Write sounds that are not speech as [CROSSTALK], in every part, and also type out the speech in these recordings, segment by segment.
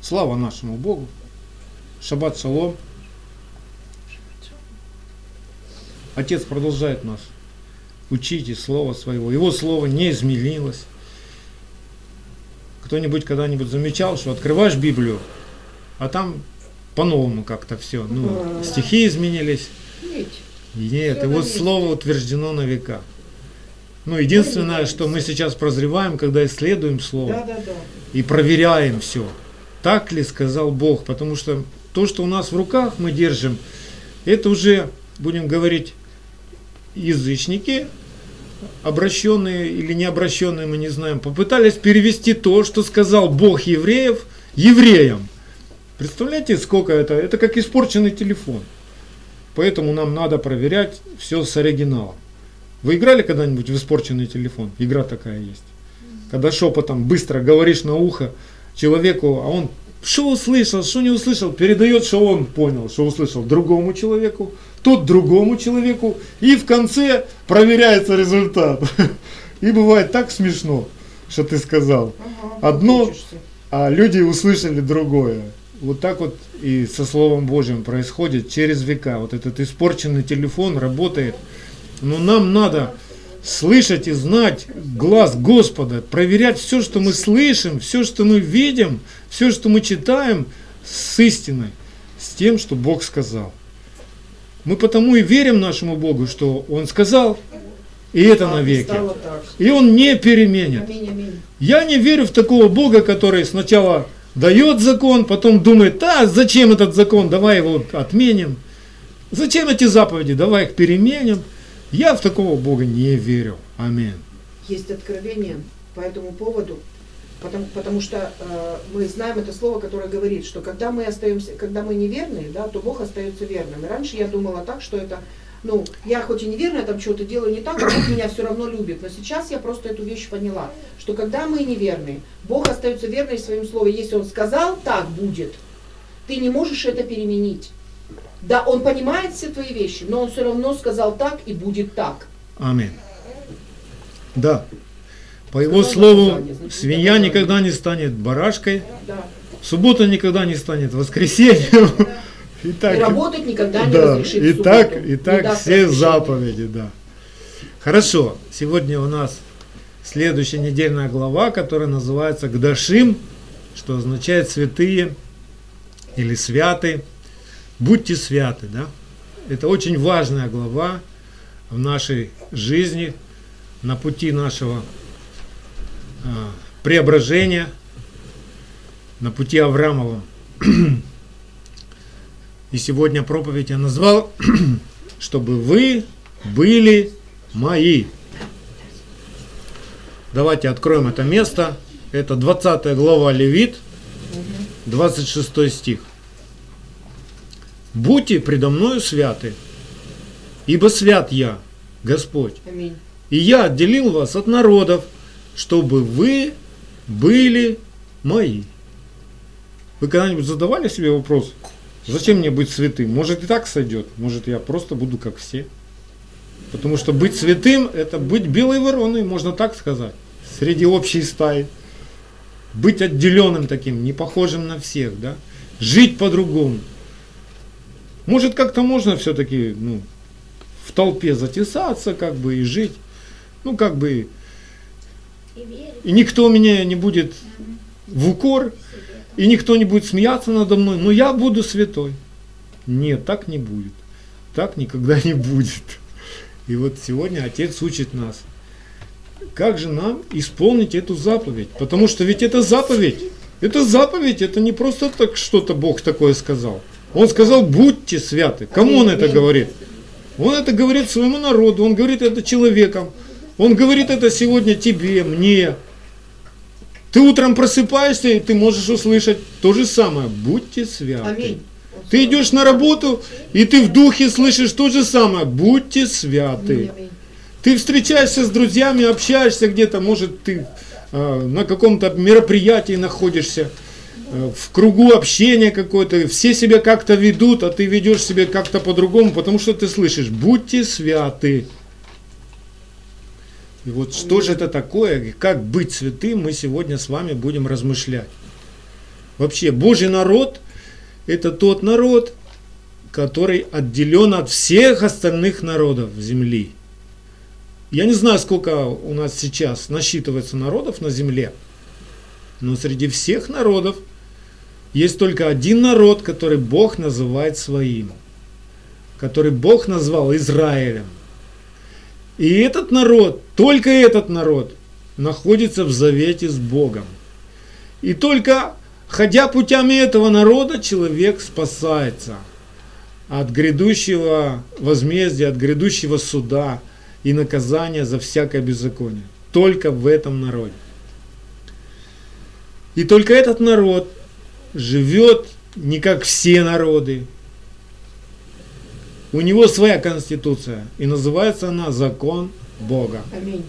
Слава нашему Богу. Шаббат шалом. Отец продолжает нас учить из Слова Своего. Его Слово не изменилось. Кто-нибудь когда-нибудь замечал, что открываешь Библию, а там по-новому как-то все. Ну, стихи изменились. Нет, его Слово утверждено на века. Ну, единственное, что мы сейчас прозреваем, когда исследуем Слово и проверяем все. Так ли сказал Бог? Потому что то, что у нас в руках мы держим, это уже, будем говорить, язычники, обращенные или не обращенные, мы не знаем, попытались перевести то, что сказал Бог евреев, евреям. Представляете, сколько это? Это как испорченный телефон. Поэтому нам надо проверять все с оригинала. Вы играли когда-нибудь в испорченный телефон? Игра такая есть. Когда шепотом быстро говоришь на ухо человеку, а он что услышал, что не услышал, передает, что он понял, что услышал другому человеку, тот другому человеку, и в конце проверяется результат. [LAUGHS] И бывает так смешно, что ты сказал. Ага, Одно, учишься. а люди услышали другое. Вот так вот и со Словом Божьим происходит через века. Вот этот испорченный телефон работает. Но нам надо слышать и знать глаз Господа, проверять все, что мы слышим, все, что мы видим, все, что мы читаем с истиной, с тем, что Бог сказал. Мы потому и верим нашему Богу, что Он сказал, и это А, навеки. И Он не переменит. Я не верю в такого Бога, который сначала дает закон, потом думает, да, зачем этот закон, давай его отменим. Зачем эти заповеди, давай их переменим. Я в такого Бога не верю. Аминь. Есть откровение по этому поводу, потому, потому что э, мы знаем это слово, которое говорит, что когда мы остаемся, когда мы неверные, да, то Бог остается верным. И раньше я думала так, что это, ну, я хоть и неверная, там что-то делаю не так, а Бог меня все равно любит. Но сейчас я просто эту вещь поняла, что когда мы неверные, Бог остается верным в своем слове. Если Он сказал, так будет, ты не можешь это переменить. Да, Он понимает все твои вещи, но Он все равно сказал так и будет так. Аминь. Да. По его Сказал слову, значит, свинья никогда не станет барашкой, Да. суббота никогда не станет воскресеньем. [LAUGHS] И И так, работать никогда не да, разрешит и так, и так все заповеди, да. Хорошо, сегодня у нас следующая недельная глава, которая называется Гдашим, что означает святые или святы. Будьте святы, да? Это очень важная глава в нашей жизни, на пути нашего а, преображения, на пути Авраамова. И сегодня проповедь я назвал, [CLEARS THROAT] чтобы вы были мои. Давайте откроем это место. Это 20 глава Левит, 26 стих. Будьте предо мною святы, ибо свят я, Господь. Аминь. И я отделил вас от народов, чтобы вы были мои. Вы когда-нибудь задавали себе вопрос, зачем мне быть святым? Может и так сойдет, может я просто буду как все. Потому что быть святым – это быть белой вороной, можно так сказать, среди общей стаи. Быть отделенным таким, не похожим на всех, да? Жить по-другому. Может, как-то можно все-таки, ну, в толпе затесаться, как бы, и жить. Ну, как бы, И и никто меня не будет в укор, и никто не будет смеяться надо мной, но я буду святой. Нет, так не будет. Так никогда не будет. И вот сегодня Отец учит нас, как же нам исполнить эту заповедь. Потому что ведь это заповедь. Это заповедь, это не просто так что-то Бог такое сказал. Он сказал, будьте святы. Кому он это говорит? Он это говорит своему народу, он говорит это человекам. Он говорит это сегодня тебе, мне. Ты утром просыпаешься, и ты можешь услышать то же самое. Будьте святы. Аминь. Ты идешь на работу, и ты в духе слышишь то же самое. Будьте святы. Ты встречаешься с друзьями, общаешься где-то, может, ты э, на каком-то мероприятии находишься, в кругу общения какой-то, все себя как-то ведут, а ты ведешь себя как-то по-другому, потому что ты слышишь, будьте святы. И вот что же это такое, как быть святым, мы сегодня с вами будем размышлять. Вообще, Божий народ – это тот народ, который отделен от всех остальных народов земли. Я не знаю, сколько у нас сейчас насчитывается народов на земле, но среди всех народов есть только один народ, который Бог называет своим, который Бог назвал Израилем. И этот народ, только этот народ, находится в завете с Богом. И только ходя путями этого народа, человек спасается от грядущего возмездия, от грядущего суда и наказания за всякое беззаконие. Только в этом народе. И только этот народ живет не как все народы. У него своя конституция, и называется она закон Бога. Аминь.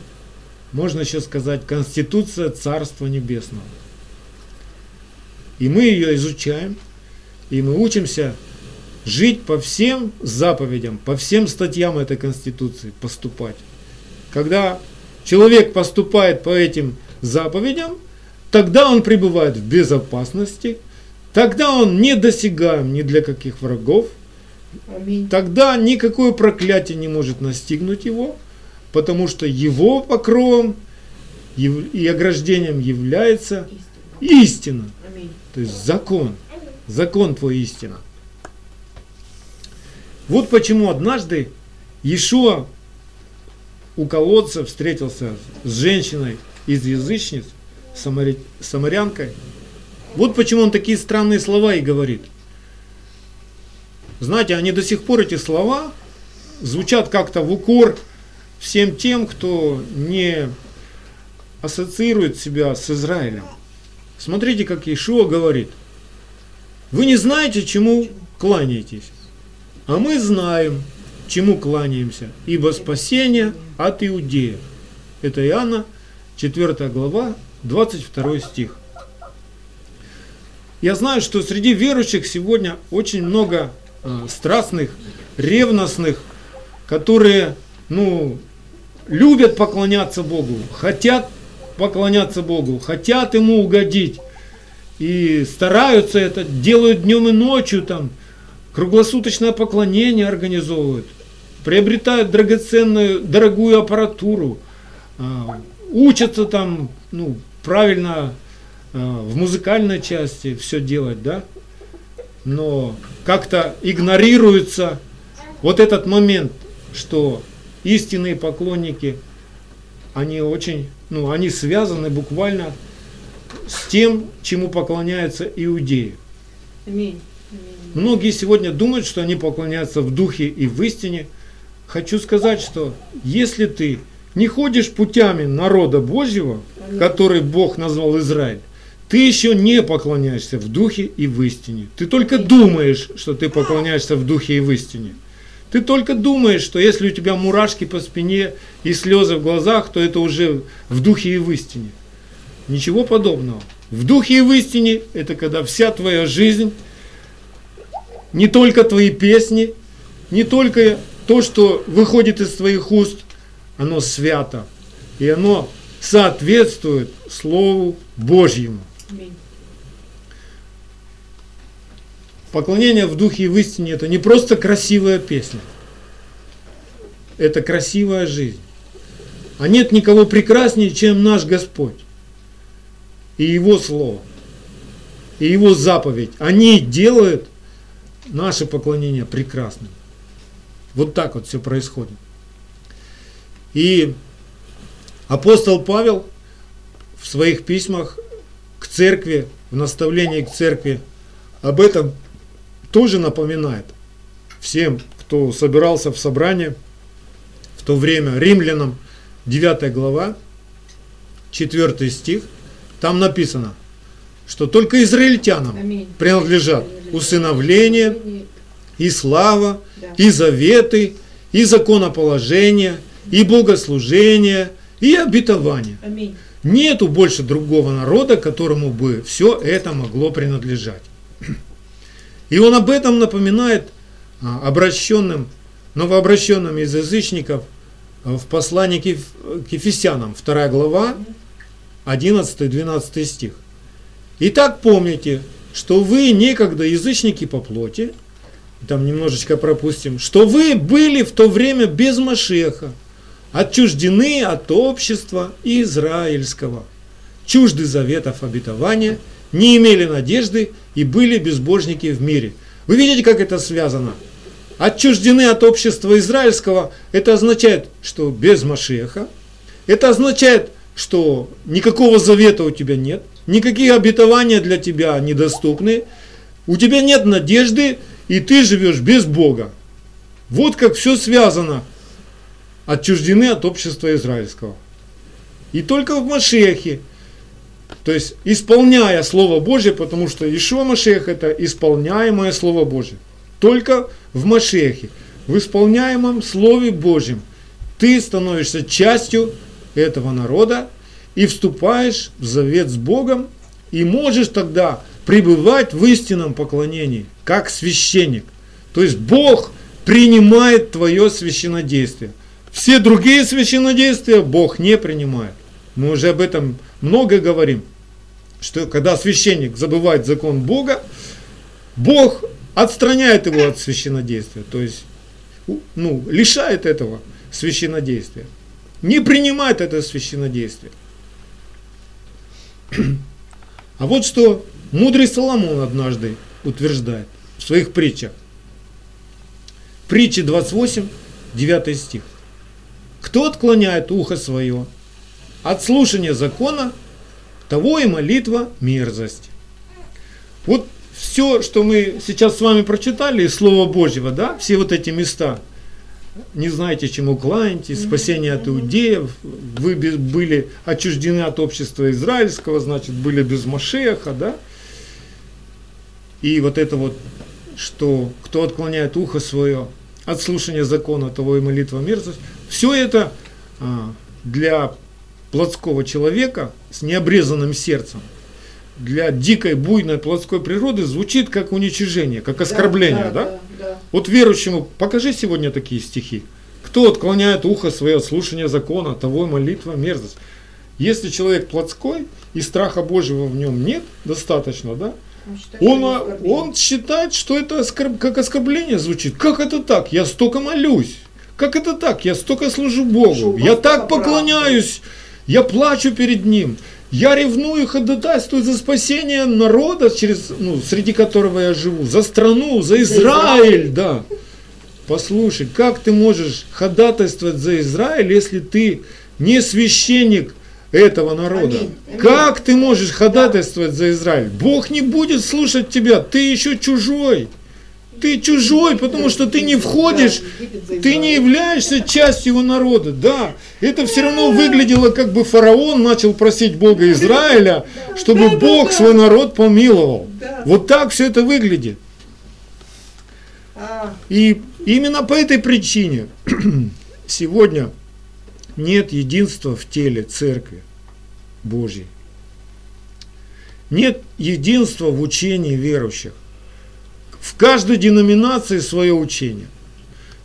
Можно еще сказать конституция Царства Небесного. И мы ее изучаем, и мы учимся жить по всем заповедям, по всем статьям этой Конституции, поступать. Когда человек поступает по этим заповедям, тогда он пребывает в безопасности, тогда он не досягаем ни для каких врагов, Аминь. тогда никакое проклятие не может настигнуть его, потому что его покровом и ограждением является Истина. истина, Аминь. то есть закон, закон твой истина. Вот почему однажды Иешуа у колодца встретился с женщиной из язычниц, самарянкой. Вот почему он такие странные слова и говорит. Знаете, они до сих пор, эти слова, звучат как-то в укор всем тем, кто не ассоциирует себя с Израилем. Смотрите, как Иешуа говорит. Вы не знаете, чему кланяетесь, а мы знаем, чему кланяемся, ибо спасение от иудеев. Это Иоанна, 4 глава, 22 стих. Я знаю, что среди верующих сегодня очень много э, страстных, ревностных, которые, ну, любят поклоняться Богу, хотят поклоняться Богу, хотят Ему угодить и стараются это, делают днем и ночью там, круглосуточное поклонение организовывают, приобретают драгоценную, дорогую аппаратуру, а, учатся там, ну, правильно в музыкальной части все делать, да, но как-то игнорируется вот этот момент, что истинные поклонники, они очень, ну, они связаны буквально с тем, чему поклоняются иудеи. Аминь. Аминь. Многие сегодня думают, что они поклоняются в духе и в истине. Хочу сказать, что если ты не ходишь путями народа Божьего, который Бог назвал Израиль, ты еще не поклоняешься в духе и в истине. Ты только думаешь, что ты поклоняешься в духе и в истине. Ты только думаешь, что если у тебя мурашки по спине и слезы в глазах, то это уже в духе и в истине. Ничего подобного. В духе и в истине это когда вся твоя жизнь, не только твои песни, не только то, что выходит из твоих уст, оно свято. И оно соответствует Слову Божьему. Поклонение в духе и в истине это не просто красивая песня. Это красивая жизнь. А нет никого прекраснее, чем наш Господь. И Его Слово. И Его заповедь. Они делают наше поклонение прекрасным. Вот так вот все происходит. И апостол Павел в своих письмах к церкви, в наставлении к церкви, об этом тоже напоминает всем, кто собирался в собрание в то время, римлянам 9 глава, 4 стих, там написано, что только израильтянам Аминь. принадлежат усыновление и слава, Да. и заветы, и законоположение, и богослужение, и обетование. Аминь. Нету больше другого народа, которому бы все это могло принадлежать. И он об этом напоминает а, обращенным, новообращенным из язычников а, в послании к Еф- к Ефесянам, 2 глава, 11-12 стих. Итак, помните, что вы некогда язычники по плоти, там немножечко пропустим, что вы были в то время без Машеха, отчуждены от общества израильского, чужды заветов обетования, не имели надежды и были безбожники в мире. Вы видите, как это связано? Отчуждены от общества израильского, это означает, что без Машеха, это означает, что никакого завета у тебя нет, никакие обетования для тебя недоступны, у тебя нет надежды, и ты живешь без Бога. Вот как все связано. Отчуждены от общества израильского. И только в Машехе, то есть исполняя Слово Божье, потому что Ишуа Машех это исполняемое Слово Божье. Только в Машехе, в исполняемом Слове Божьем, ты становишься частью этого народа и вступаешь в завет с Богом и можешь тогда пребывать в истинном поклонении, как священник. То есть Бог принимает твое священнодействие. Все другие священнодействия Бог не принимает. Мы уже об этом много говорим, что когда священник забывает закон Бога, Бог отстраняет его от священнодействия, то есть ну, лишает этого священнодействия, не принимает это священнодействие. [CLEARS THROAT] А вот что мудрый Соломон однажды утверждает в своих притчах. Притча 28, 9 стих. Кто отклоняет ухо свое от слушания закона, того и молитва мерзость. Вот все, что мы сейчас с вами прочитали из Слова Божьего, да, все вот эти места, не знаете, чему кланяетесь, спасение от иудеев, вы были отчуждены от общества израильского, значит, были без Машеха, да, и вот это вот, что кто отклоняет ухо свое от слушания закона, того и молитва мерзость, все это а, для плотского человека с необрезанным сердцем, для дикой, буйной плотской природы звучит как уничижение, как оскорбление, да? да? да, да. Вот верующему покажи сегодня такие стихи. Кто отклоняет ухо свое от слушания закона, того молитва мерзость. Если человек плотской и страха Божьего в нем нет достаточно, да, он, он, он считает, что это оскорб, как оскорбление звучит. Как это так? Я столько молюсь. Как это так? Я столько служу Богу. Я так поклоняюсь. Я плачу перед Ним. Я ревную, ходатайствую за спасение народа, через, ну, среди которого я живу, за страну, за Израиль, да. Послушай, как ты можешь ходатайствовать за Израиль, если ты не священник этого народа. Аминь. Аминь. Как ты можешь ходатайствовать за Израиль? Бог не будет слушать тебя, ты еще чужой. Ты чужой, потому что ты не входишь, ты не являешься частью его народа. Да, это все равно выглядело, как бы фараон начал просить Бога Израиля, чтобы Бог свой народ помиловал. Вот так все это выглядит. А. И именно по этой причине [CLEARS THROAT] сегодня нет единства в теле церкви Божьей. Нет единства в учении верующих. В каждой деноминации свое учение.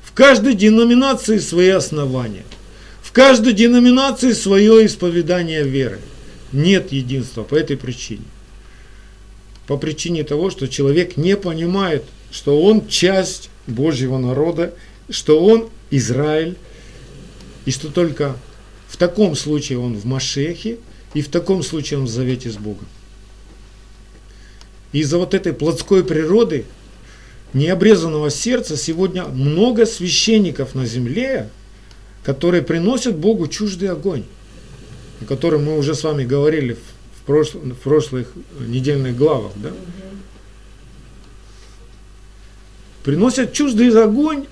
В каждой деноминации свои основания. В каждой деноминации свое исповедание веры. Нет единства по этой причине. По причине того, что человек не понимает, что он часть Божьего народа, что он Израиль, и что только в таком случае он в Машехе, и в таком случае он в завете с Богом. Из-за вот этой плотской природы, необрезанного сердца, сегодня много священников на земле, которые приносят Богу чуждый огонь, о котором мы уже с вами говорили в, прошлых, в прошлых недельных главах. Да? Приносят чуждый огонь,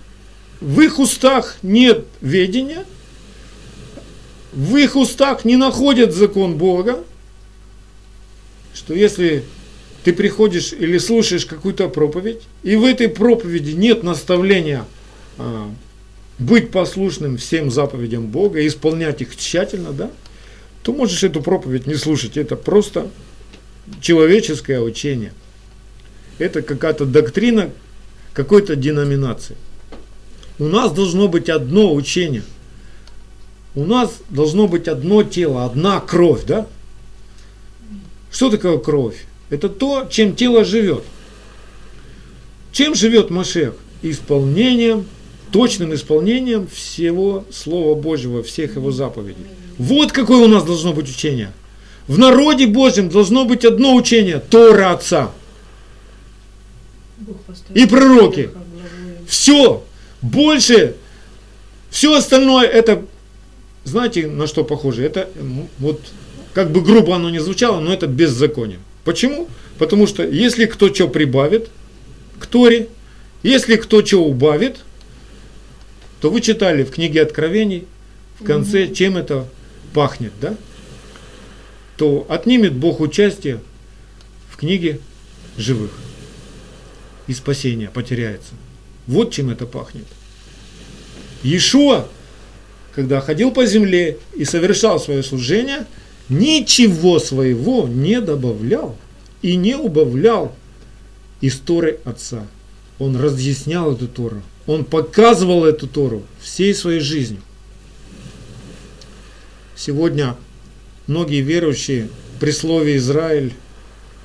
в их устах нет ведения – в их устах не находят закон Бога, что если ты приходишь или слушаешь какую-то проповедь, и в этой проповеди нет наставления а, быть послушным всем заповедям Бога исполнять их тщательно, да, то можешь эту проповедь не слушать. Это просто человеческое учение. Это какая-то доктрина какой-то деноминации. У нас должно быть одно учение – у нас должно быть одно тело, одна кровь, да? Что такое кровь? Это то, чем тело живет. Чем живет Машех? Исполнением, точным исполнением всего Слова Божьего, всех его заповедей. Вот какое у нас должно быть учение. В народе Божьем должно быть одно учение – Тора Отца. И пророки. Все. Больше. Все остальное это, знаете, на что похоже? Это вот, как бы грубо оно не звучало, но это беззаконие. Почему? Потому что если кто что прибавит к Торе, если кто что убавит, то вы читали в книге Откровений в конце, угу. чем это пахнет, да? То отнимет Бог участие в книге живых. И спасение потеряется. Вот чем это пахнет. Иешуа, когда ходил по земле и совершал свое служение, ничего своего не добавлял и не убавлял из Торы Отца. Он разъяснял эту Тору. Он показывал эту Тору всей своей жизнью. Сегодня многие верующие при слове Израиль,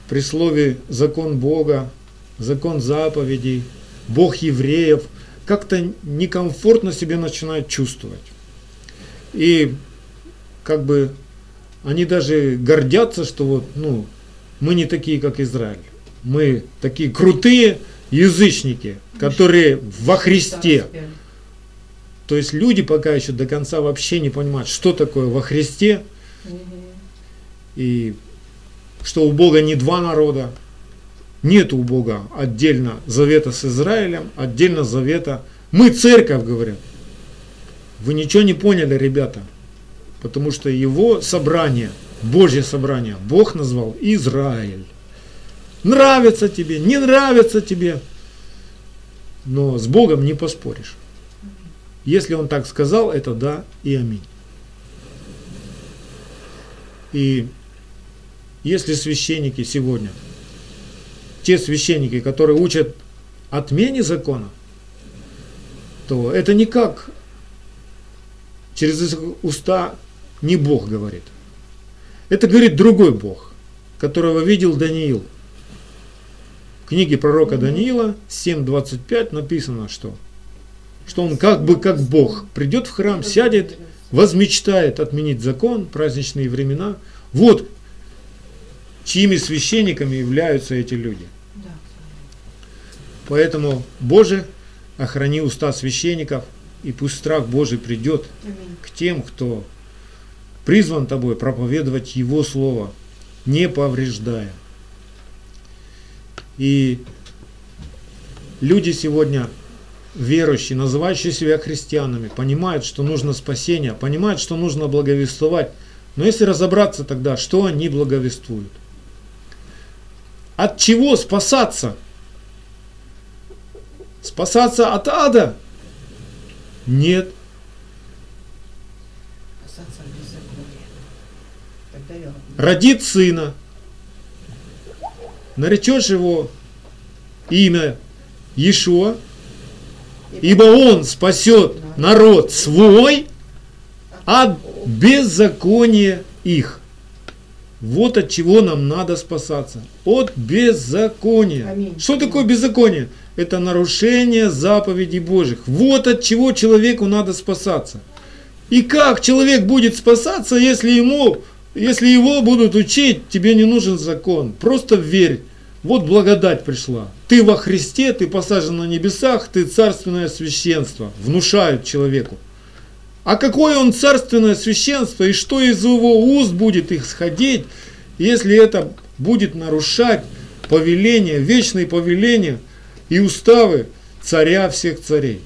при слове закон Бога, закон заповедей, Бог евреев, как-то некомфортно себе начинают чувствовать. И как бы они даже гордятся, что вот, ну, мы не такие, как Израиль. Мы такие крутые язычники, которые во Христе. То есть люди пока еще до конца вообще не понимают, что такое во Христе. И что у Бога не два народа, нет у Бога отдельно завета с Израилем, отдельно завета. Мы церковь, говорят. Вы ничего не поняли, ребята. Потому что его собрание, Божье собрание, Бог назвал Израиль. Нравится тебе, не нравится тебе. Но с Богом не поспоришь. Если он так сказал, это да и аминь. И если священники сегодня те священники, которые учат отмене закона, то это никак через их уста не Бог говорит. Это говорит другой Бог, которого видел Даниил. В книге пророка Даниила 7.25 написано, что, что он как бы как Бог придет в храм, сядет, возмечтает отменить закон, праздничные времена. Вот чьими священниками являются эти люди. Поэтому, Боже, охрани уста священников, и пусть страх Божий придет к тем, кто призван Тобой проповедовать Его Слово, не повреждая. И люди сегодня, верующие, называющие себя христианами, понимают, что нужно спасение, понимают, что нужно благовествовать. Но если разобраться тогда, что они благовествуют – от чего спасаться? Спасаться от ада? Нет. Родит сына. Наречешь его имя Иешуа, ибо он спасет народ свой от беззакония их. Вот от чего нам надо спасаться. От беззакония. Аминь. Что такое беззаконие? Это нарушение заповедей Божьих. Вот от чего человеку надо спасаться. И как человек будет спасаться, если, ему, если его будут учить, тебе не нужен закон. Просто верь. Вот благодать пришла. Ты во Христе, ты посажен на небесах, ты царственное священство. Внушают человеку. А какое он царственное священство и что из его уст будет исходить, если это будет нарушать повеление, вечные повеления и уставы царя всех царей.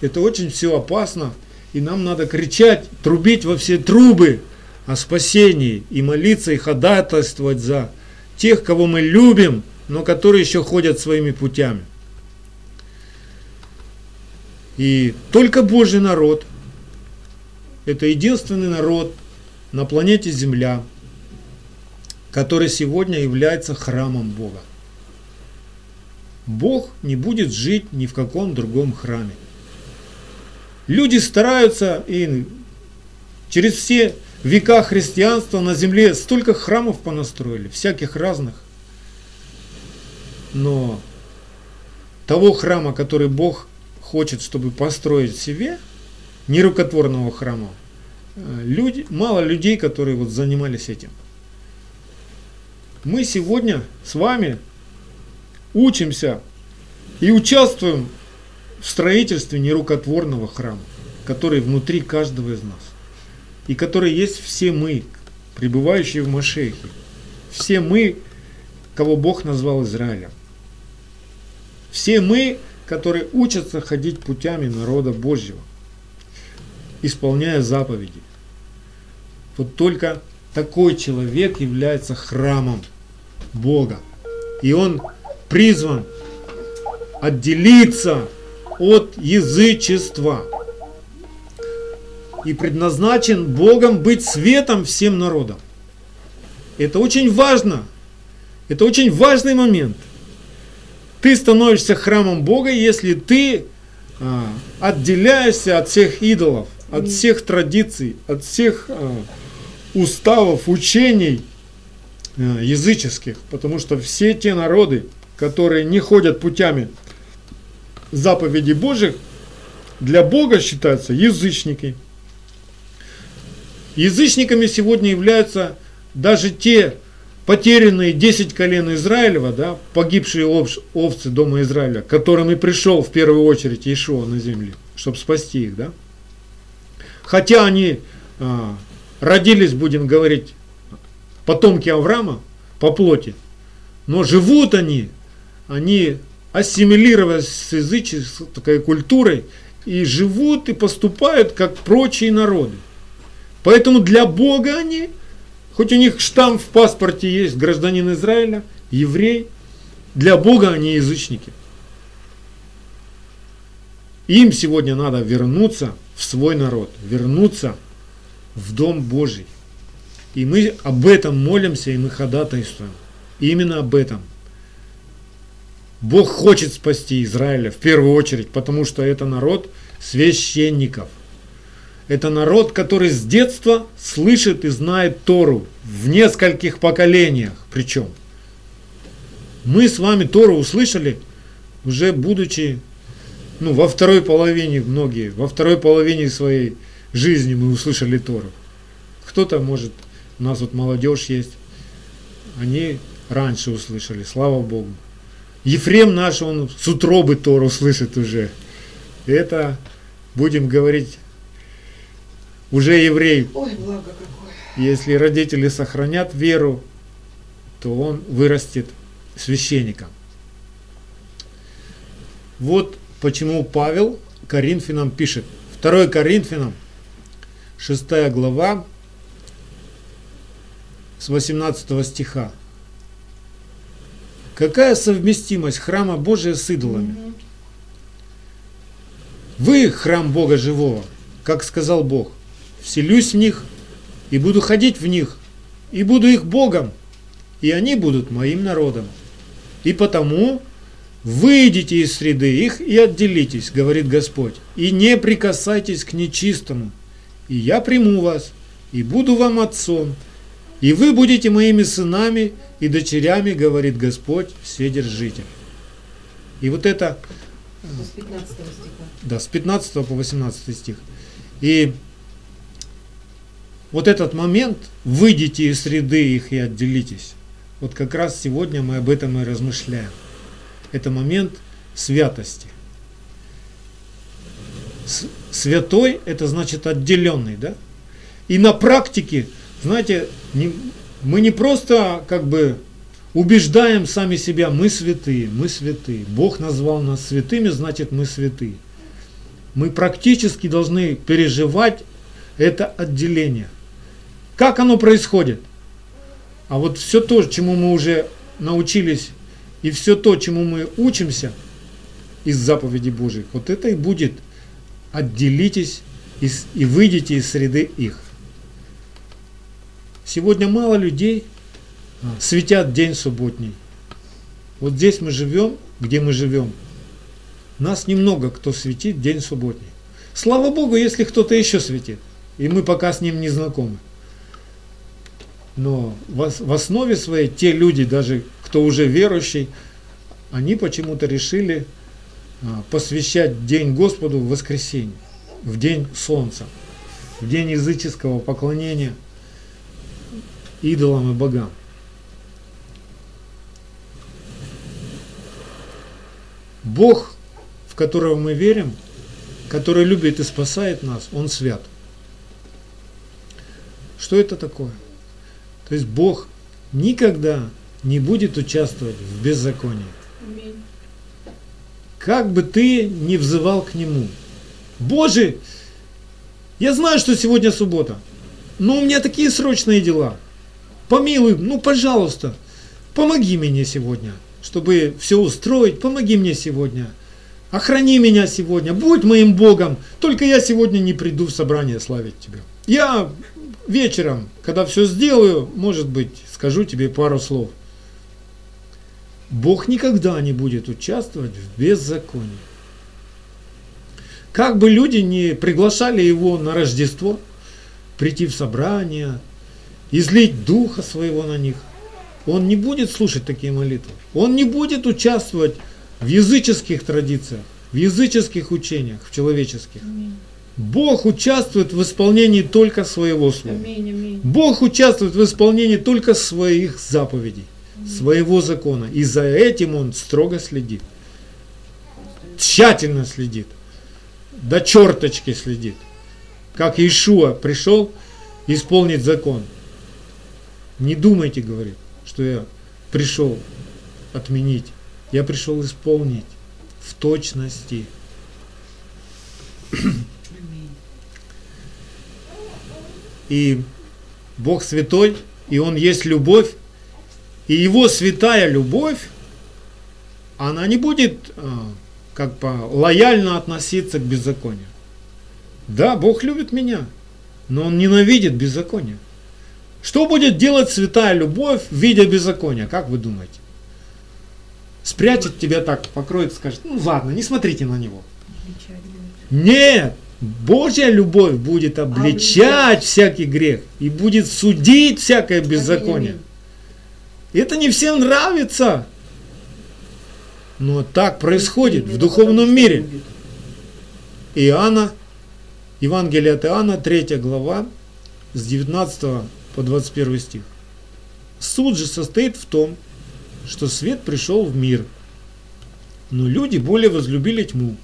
Это очень все опасно, и нам надо кричать, трубить во все трубы о спасении и молиться и ходатайствовать за тех, кого мы любим, но которые еще ходят своими путями. И только Божий народ, это единственный народ на планете Земля, который сегодня является храмом Бога. Бог не будет жить ни в каком другом храме. Люди стараются и через все века христианства на земле столько храмов понастроили, всяких разных. Но того храма, который Бог хочет, чтобы построить себе, нерукотворного храма, э, люди, мало людей, которые вот занимались этим. Мы сегодня с вами учимся и участвуем в строительстве нерукотворного храма, который внутри каждого из нас. И который есть все мы, пребывающие в Машехе. Все мы, кого Бог назвал Израилем. Все мы, которые учатся ходить путями народа Божьего, исполняя заповеди. Вот только такой человек является храмом Бога. И он призван отделиться от язычества и предназначен Богом быть светом всем народам. Это очень важно. Это очень важный момент. Ты становишься храмом Бога, если ты а, отделяешься от всех идолов, от всех традиций, от всех а, уставов, учений а, языческих. Потому что все те народы, которые не ходят путями заповедей Божьих, для Бога считаются язычники. Язычниками сегодня являются даже те потерянные 10 колен Израилева, да, погибшие овцы дома Израиля, которым и пришел в первую очередь Иешуа на земле, чтобы спасти их. Да? Хотя они а, родились, будем говорить, потомки Авраама по плоти, но живут они, они ассимилировались с языческой культурой и живут и поступают как прочие народы. Поэтому для Бога они, хоть у них штамп в паспорте есть, гражданин Израиля, еврей, для Бога они язычники. Им сегодня надо вернуться в свой народ, вернуться в Дом Божий. И мы об этом молимся, и мы ходатайствуем. Именно об этом – Бог хочет спасти Израиля в первую очередь, потому что это народ священников. Это народ, который с детства слышит и знает Тору в нескольких поколениях причем. Мы с вами Тору услышали, уже будучи ну, во второй половине, многие, во второй половине своей жизни мы услышали Тору. Кто-то, может, у нас вот молодежь есть, они раньше услышали, слава Богу. Ефрем наш, он с утробы Тору слышит уже. Это, будем говорить, уже еврей. Ой, благо какое. Если родители сохранят веру, то он вырастет священником. Вот почему Павел Коринфянам пишет. 2 Коринфянам, 6 глава, с 18 стиха. Какая совместимость храма Божия с идолами? Вы храм Бога живого, как сказал Бог. Вселюсь в них и буду ходить в них, и буду их Богом, и они будут моим народом. И потому выйдите из среды их и отделитесь, говорит Господь, и не прикасайтесь к нечистому, и я приму вас, и буду вам отцом, и вы будете моими сынами и дочерями, говорит Господь, Вседержитель. И вот это... С 15 стиха. Да, с 15 по 18 стих. И вот этот момент, выйдите из среды их и отделитесь. Вот как раз сегодня мы об этом и размышляем. Это момент святости. Святой – это значит отделенный, да? И на практике знаете, не, мы не просто как бы убеждаем сами себя, мы святые, мы святые. Бог назвал нас святыми, значит мы святые. Мы практически должны переживать это отделение. Как оно происходит? А вот все то, чему мы уже научились, и все то, чему мы учимся из заповедей Божьих, вот это и будет отделитесь и выйдите из среды их. Сегодня мало людей светят день субботний. Вот здесь мы живем, где мы живем. Нас немного кто светит день субботний. Слава Богу, если кто-то еще светит. И мы пока с ним не знакомы. Но в основе своей те люди, даже кто уже верующий, они почему-то решили а, посвящать День Господу в воскресенье, в день солнца, в день языческого поклонения идолам и богам. Бог, в которого мы верим, который любит и спасает нас, Он свят. Что это такое? То есть Бог никогда не будет участвовать в беззаконии. Как бы ты ни взывал к Нему. Боже, я знаю, что сегодня суббота, но у меня такие срочные дела. Помилуй, ну пожалуйста, помоги мне сегодня, чтобы все устроить, помоги мне сегодня. Охрани меня сегодня, будь моим Богом, только я сегодня не приду в собрание славить Тебя. Я вечером, когда все сделаю, может быть, скажу тебе пару слов. Бог никогда не будет участвовать в беззаконии. Как бы люди не приглашали его на Рождество, прийти в собрание, излить духа своего на них, он не будет слушать такие молитвы. Он не будет участвовать в языческих традициях, в языческих учениях, в человеческих. Бог участвует в исполнении только своего слова. Аминь, аминь. Бог участвует в исполнении только своих заповедей, аминь. своего закона. И за этим Он строго следит. Тщательно следит. До черточки следит. Как Иешуа пришел исполнить закон. Не думайте, говорит, что я пришел отменить. Я пришел исполнить в точности. И Бог святой, и Он есть любовь, и Его святая любовь, она не будет а, как бы лояльно относиться к беззаконию. Да, Бог любит меня, но Он ненавидит беззаконие. Что будет делать святая любовь в виде беззакония? Как вы думаете? Спрячет тебя так, покроет, скажет, ну ладно, не смотрите на него. Нет, Божья любовь будет обличать всякий грех и будет судить всякое беззаконие. Это не всем нравится. Но так происходит в духовном мире. Иоанна, Евангелие от Иоанна, 3 глава, с 19 по 21 стих. Суд же состоит в том, что свет пришел в мир, но люди более возлюбили тьму,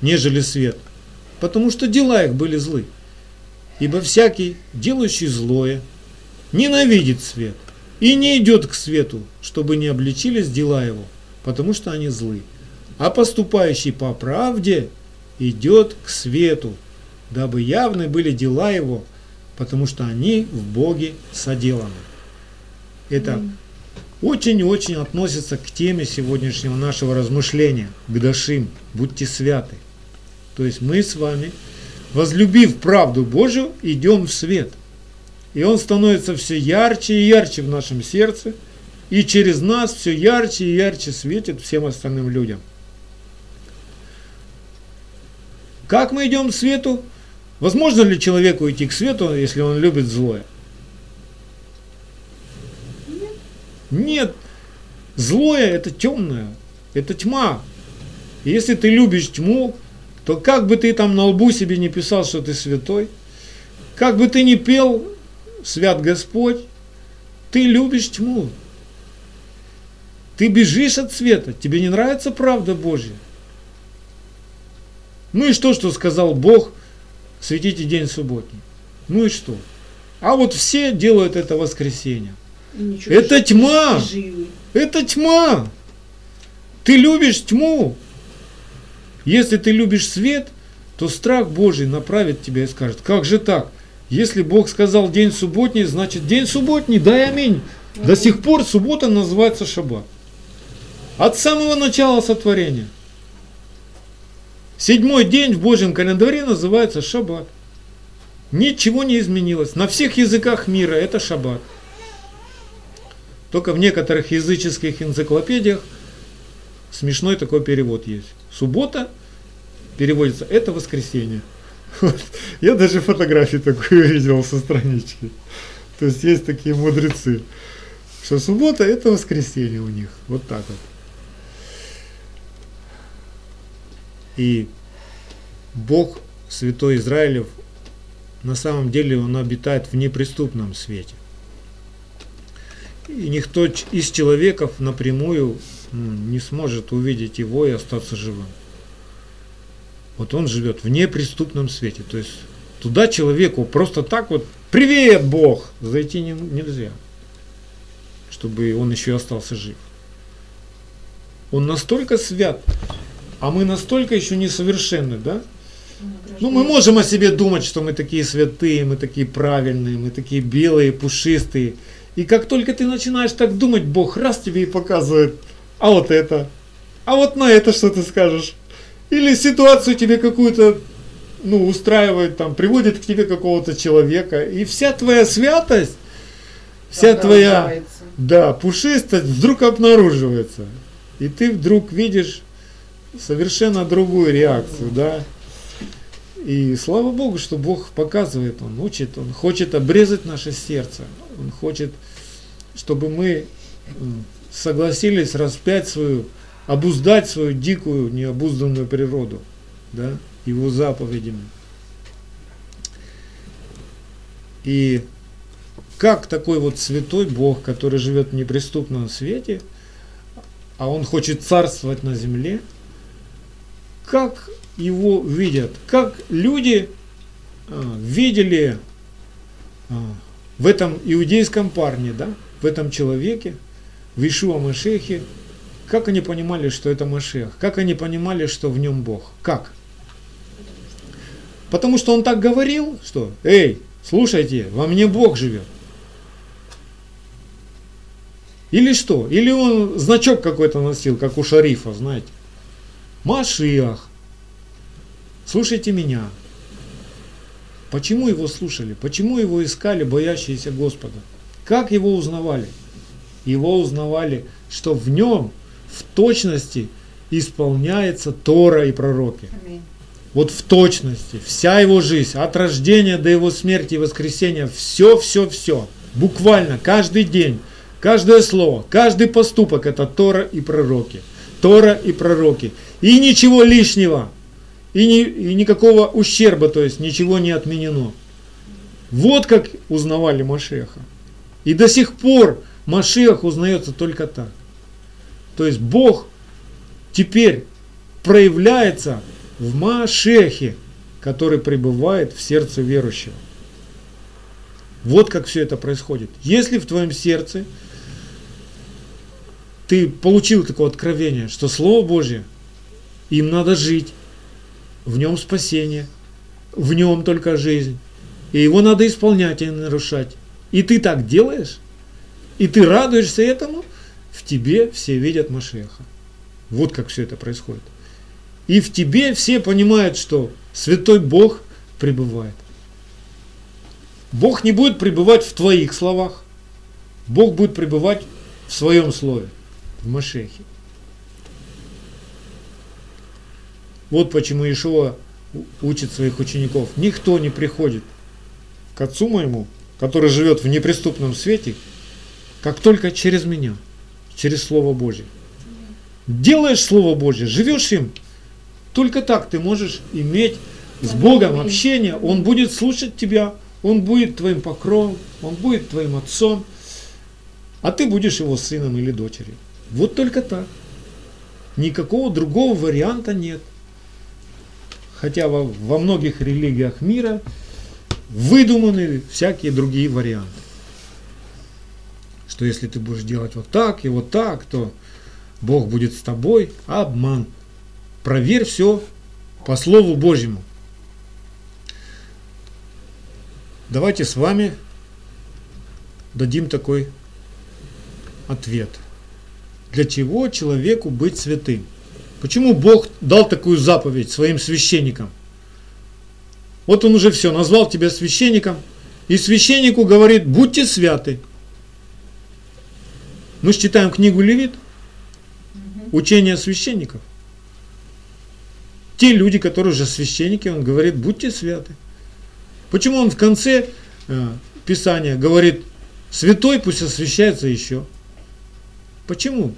нежели свет – потому что дела их были злы. Ибо всякий, делающий злое, ненавидит свет и не идет к свету, чтобы не обличились дела его, потому что они злы. А поступающий по правде идет к свету, дабы явны были дела его, потому что они в Боге соделаны. Это очень-очень относится к теме сегодняшнего нашего размышления, к Дашим, будьте святы. То есть мы с вами, возлюбив правду Божию, идем в свет. И он становится все ярче и ярче в нашем сердце, и через нас все ярче и ярче светит всем остальным людям. Как мы идем к свету? Возможно ли человеку идти к свету, если он любит злое? Нет. Злое это темное, это тьма. И если ты любишь тьму, то как бы ты там на лбу себе не писал, что ты святой, как бы ты ни пел «Свят Господь», ты любишь тьму. Ты бежишь от света, тебе не нравится правда Божья. Ну и что, что сказал Бог, светите день субботний. Ну и что? А вот все делают это воскресенье. Это тьма. Это тьма. Ты любишь тьму. Если ты любишь свет, то страх Божий направит тебя и скажет, как же так? Если Бог сказал день субботний, значит день субботний, дай аминь. До сих пор суббота называется шаббат. От самого начала сотворения. Седьмой день в Божьем календаре называется шаббат. Ничего не изменилось. На всех языках мира это шаббат. Только в некоторых языческих энциклопедиях смешной такой перевод есть. Суббота переводится это воскресенье. Вот. Я даже фотографию такую видел со странички. То есть есть такие мудрецы, что суббота это воскресенье у них. Вот так вот. И Бог Святой Израилев на самом деле он обитает в неприступном свете. И никто из человеков напрямую не сможет увидеть его и остаться живым. Вот он живет в неприступном свете. То есть туда человеку просто так вот «Привет, Бог!» зайти не, нельзя, чтобы он еще остался жив. Он настолько свят, а мы настолько еще несовершенны, да? Ну, мы можем о себе думать, что мы такие святые, мы такие правильные, мы такие белые, пушистые. И как только ты начинаешь так думать, Бог раз тебе и показывает, а вот это, а вот на это что ты скажешь? Или ситуацию тебе какую-то, ну, устраивает, там, приводит к тебе какого-то человека, и вся твоя святость, вся твоя, да, пушистость вдруг обнаруживается. И ты вдруг видишь совершенно другую реакцию, да. И слава Богу, что Бог показывает, Он учит, Он хочет обрезать наше сердце, Он хочет, чтобы мы согласились распять свою, обуздать свою дикую, необузданную природу, да, Его заповедями. И как такой вот святой Бог, который живет в неприступном свете, а Он хочет царствовать на земле, как его видят, как люди а, видели а, в этом иудейском парне, да, в этом человеке, в Ишуа Машехе, как они понимали, что это Машех, как они понимали, что в нем Бог, как? Потому что он так говорил, что, эй, слушайте, во мне Бог живет. Или что? Или он значок какой-то носил, как у шарифа, знаете. Машиах. Слушайте меня. Почему его слушали? Почему его искали боящиеся Господа? Как его узнавали? Его узнавали, что в нем в точности исполняется Тора и пророки. Вот в точности. Вся его жизнь, от рождения до его смерти и воскресения, все, все, все. Буквально каждый день, каждое слово, каждый поступок это Тора и пророки. Тора и пророки. И ничего лишнего и, ни, и никакого ущерба, то есть ничего не отменено. Вот как узнавали Машеха. И до сих пор Машех узнается только так. То есть Бог теперь проявляется в Машехе, который пребывает в сердце верующего. Вот как все это происходит. Если в твоем сердце ты получил такое откровение, что Слово Божье, им надо жить, в нем спасение, в нем только жизнь. И его надо исполнять, не нарушать. И ты так делаешь, и ты радуешься этому, в тебе все видят Машеха. Вот как все это происходит. И в тебе все понимают, что Святой Бог пребывает. Бог не будет пребывать в твоих словах. Бог будет пребывать в своем слове, в Машехе. Вот почему Ишуа учит своих учеников. Никто не приходит к Отцу моему, который живет в неприступном свете, как только через меня, через Слово Божье. Делаешь Слово Божье, живешь им, только так ты можешь иметь с Богом общение, Он будет слушать тебя, Он будет твоим покровом, Он будет твоим отцом, а ты будешь его сыном или дочерью. Вот только так. Никакого другого варианта нет хотя во, во многих религиях мира выдуманы всякие другие варианты. Что если ты будешь делать вот так и вот так, то Бог будет с тобой. Обман. Проверь все по Слову Божьему. Давайте с вами дадим такой ответ. Для чего человеку быть святым? Почему Бог дал такую заповедь своим священникам? Вот он уже все, назвал тебя священником, и священнику говорит, будьте святы. Мы читаем книгу Левит, учение священников. Те люди, которые уже священники, он говорит, будьте святы. Почему он в конце э, Писания говорит, Святой пусть освящается еще. Почему?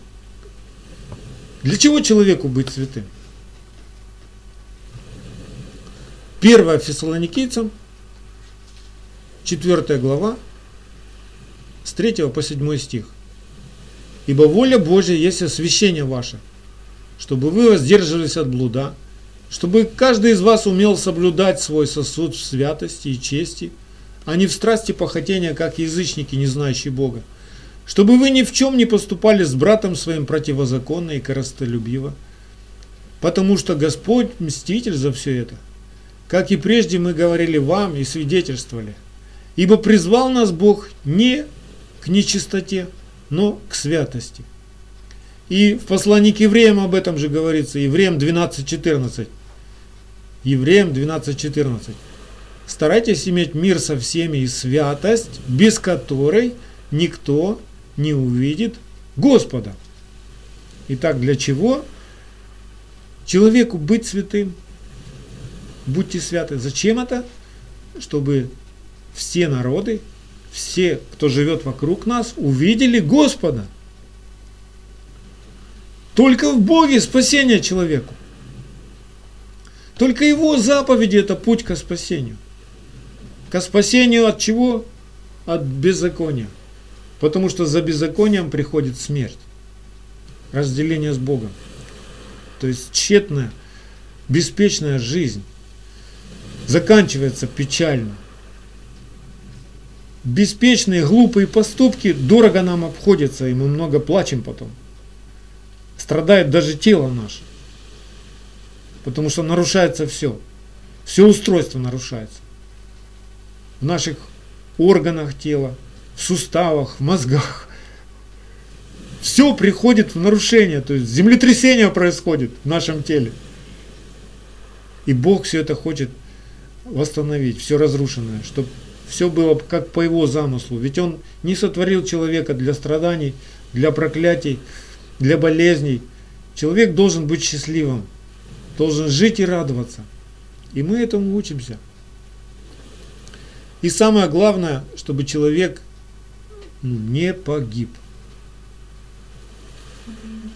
Для чего человеку быть святым? 1 Фессалоникийцам, 4 глава, с 3 по 7 стих. «Ибо воля Божья есть освящение ваше, чтобы вы воздерживались от блуда, чтобы каждый из вас умел соблюдать свой сосуд в святости и чести, а не в страсти похотения, как язычники, не знающие Бога, чтобы вы ни в чем не поступали с братом своим противозаконно и коростолюбиво, потому что Господь мститель за все это, как и прежде мы говорили вам и свидетельствовали, ибо призвал нас Бог не к нечистоте, но к святости. И в послании к евреям об этом же говорится, Евреям 12.14. Евреям 12.14. Старайтесь иметь мир со всеми и святость, без которой никто не увидит Господа. Итак, для чего человеку быть святым? Будьте святы. Зачем это? Чтобы все народы, все, кто живет вокруг нас, увидели Господа. Только в Боге спасение человеку. Только Его заповеди – это путь к спасению. К спасению от чего? От беззакония. Потому что за беззаконием приходит смерть. Разделение с Богом. То есть тщетная, беспечная жизнь заканчивается печально. Беспечные, глупые поступки дорого нам обходятся, и мы много плачем потом. Страдает даже тело наше. Потому что нарушается все. Все устройство нарушается в наших органах тела, в суставах, в мозгах. Все приходит в нарушение, то есть землетрясение происходит в нашем теле. И Бог все это хочет восстановить, все разрушенное, чтобы все было как по его замыслу. Ведь он не сотворил человека для страданий, для проклятий, для болезней. Человек должен быть счастливым, должен жить и радоваться. И мы этому учимся. И самое главное, чтобы человек не погиб.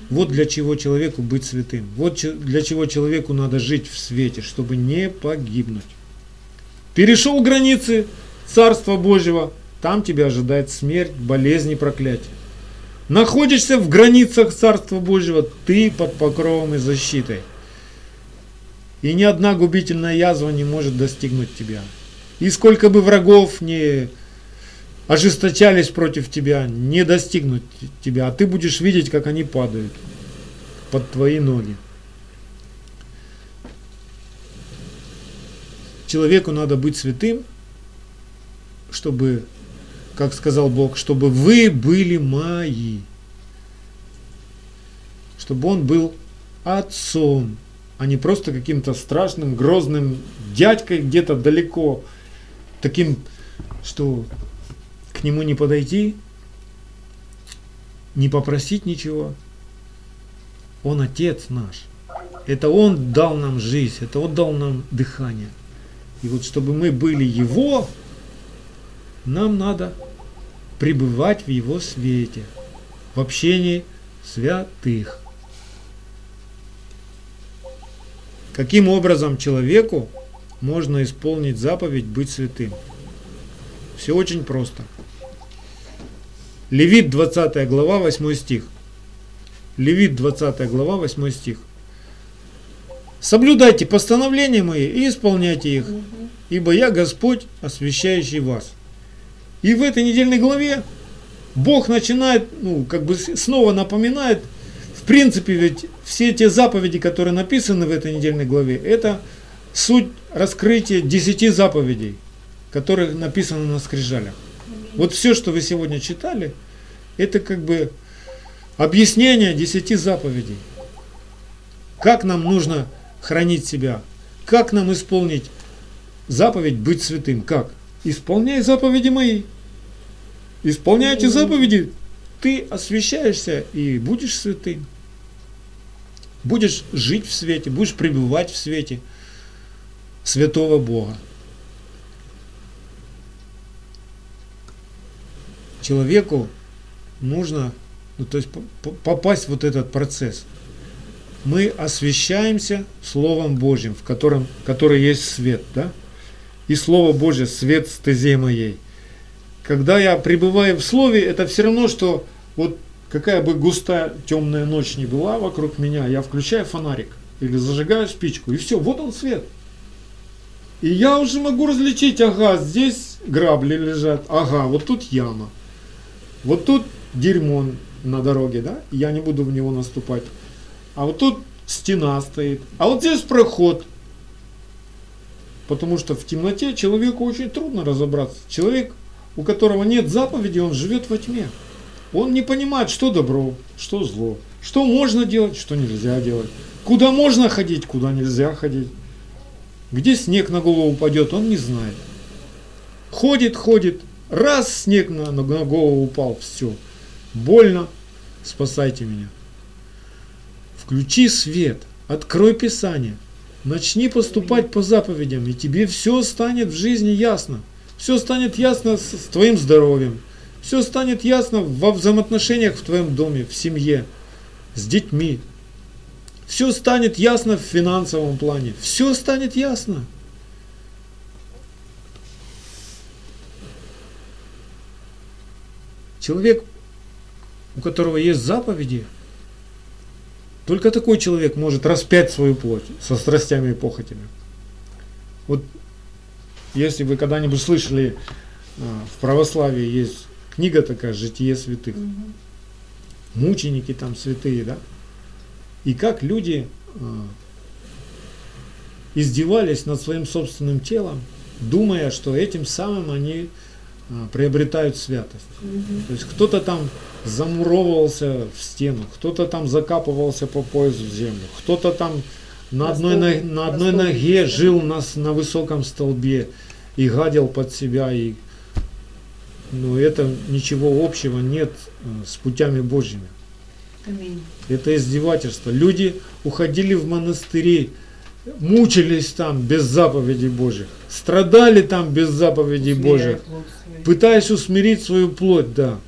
Вот для чего человеку быть святым. Вот для чего человеку надо жить в свете, чтобы не погибнуть. Перешел границы Царства Божьего, там тебя ожидает смерть, болезни, проклятие. Находишься в границах Царства Божьего, ты под покровом и защитой. И ни одна губительная язва не может достигнуть тебя. И сколько бы врагов не ожесточались против тебя, не достигнут тебя, а ты будешь видеть, как они падают под твои ноги. Человеку надо быть святым, чтобы, как сказал Бог, чтобы вы были мои. Чтобы он был отцом, а не просто каким-то страшным, грозным дядькой где-то далеко, таким, что к нему не подойти, не попросить ничего. Он Отец наш. Это Он дал нам жизнь, это Он дал нам дыхание. И вот чтобы мы были Его, нам надо пребывать в Его свете, в общении святых. Каким образом человеку можно исполнить заповедь быть святым? Все очень просто. Левит 20 глава 8 стих. Левит 20 глава 8 стих. Соблюдайте постановления мои и исполняйте их, ибо я Господь, освящающий вас. И в этой недельной главе Бог начинает, ну, как бы снова напоминает, в принципе, ведь все те заповеди, которые написаны в этой недельной главе, это суть раскрытия десяти заповедей, которые написаны на скрижалях. Вот все, что вы сегодня читали, это как бы объяснение десяти заповедей. Как нам нужно хранить себя, как нам исполнить заповедь быть святым, как? Исполняй заповеди мои. Исполняй эти заповеди, ты освящаешься и будешь святым. Будешь жить в свете, будешь пребывать в свете – святого Бога. человеку нужно ну, то есть попасть в вот этот процесс. Мы освещаемся Словом Божьим, в котором, который есть свет, да? И Слово Божье – свет стезе моей. Когда я пребываю в Слове, это все равно, что вот какая бы густая темная ночь ни была вокруг меня, я включаю фонарик или зажигаю спичку, и все, вот он свет. И я уже могу различить, ага, здесь грабли лежат, ага, вот тут яма, вот тут дерьмо на дороге, да, я не буду в него наступать. А вот тут стена стоит, а вот здесь проход. Потому что в темноте человеку очень трудно разобраться. Человек, у которого нет заповеди, он живет во тьме. Он не понимает, что добро, что зло, что можно делать, что нельзя делать, куда можно ходить, куда нельзя ходить. Где снег на голову упадет, он не знает. Ходит, ходит, раз снег на, на голову упал, все. Больно, спасайте меня. Включи свет, открой Писание, начни поступать по заповедям, и тебе все станет в жизни ясно. Все станет ясно с, твоим здоровьем, все станет ясно во взаимоотношениях в твоем доме, в семье, с детьми. Все станет ясно в финансовом плане. Все станет ясно. Человек у которого есть заповеди, только такой человек может распять свою плоть со страстями и похотями. Вот если вы когда-нибудь слышали, а, в православии есть книга такая «Житие святых». Мученики там святые, да? И как люди а, издевались над своим собственным телом, думая, что этим самым они а, приобретают святость. Угу. То есть кто-то там замуровывался в стену, кто-то там закапывался по пояс в землю, кто-то там на одной, на, на одной ноге жил на, на высоком столбе и гадил под себя. И, ну, это ничего общего нет э, с путями Божьими. Аминь. Это издевательство. Люди уходили в монастыри, мучились там без заповедей Божьих, страдали там без заповедей Божьих, пытаясь усмирить свою плоть, да.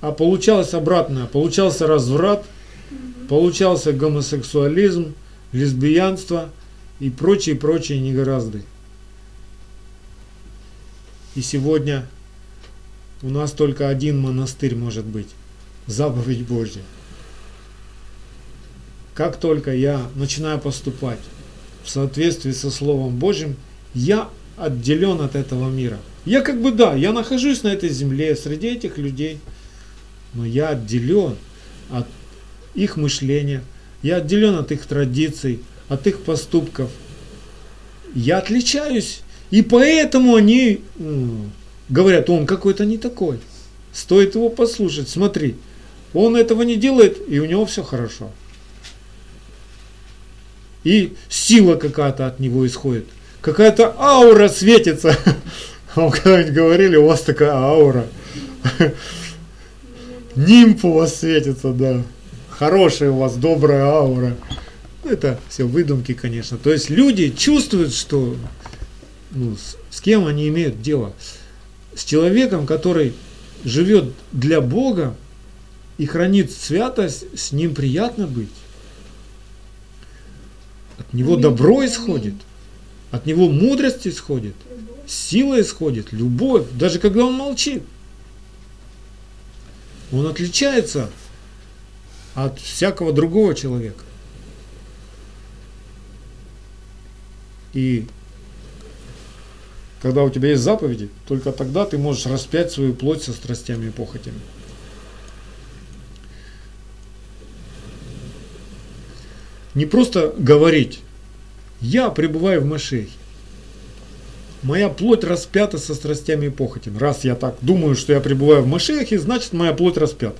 А получалось обратное, получался разврат, получался гомосексуализм, лесбиянство и прочие-прочие негоразды. И сегодня у нас только один монастырь может быть, заповедь Божья. Как только я начинаю поступать в соответствии со Словом Божьим, я отделен от этого мира. Я как бы, да, я нахожусь на этой земле, среди этих людей – но я отделен от их мышления, я отделен от их традиций, от их поступков. Я отличаюсь, и поэтому они говорят, он какой-то не такой. Стоит его послушать, смотри, он этого не делает, и у него все хорошо. И сила какая-то от него исходит. Какая-то аура светится. [LAUGHS] Вам когда-нибудь говорили, у вас такая аура. [LAUGHS] Нимф у вас светится, да. Хорошая у вас добрая аура. Это все выдумки, конечно. То есть люди чувствуют, что ну, с, с кем они имеют дело. С человеком, который живет для Бога и хранит святость, с ним приятно быть. От него добро исходит, от него мудрость исходит, сила исходит, любовь, даже когда он молчит. Он отличается от всякого другого человека. И когда у тебя есть заповеди, только тогда ты можешь распять свою плоть со страстями и похотями. Не просто говорить, я пребываю в Машехе моя плоть распята со страстями и похотями. Раз я так думаю, что я пребываю в Машехе, значит моя плоть распята.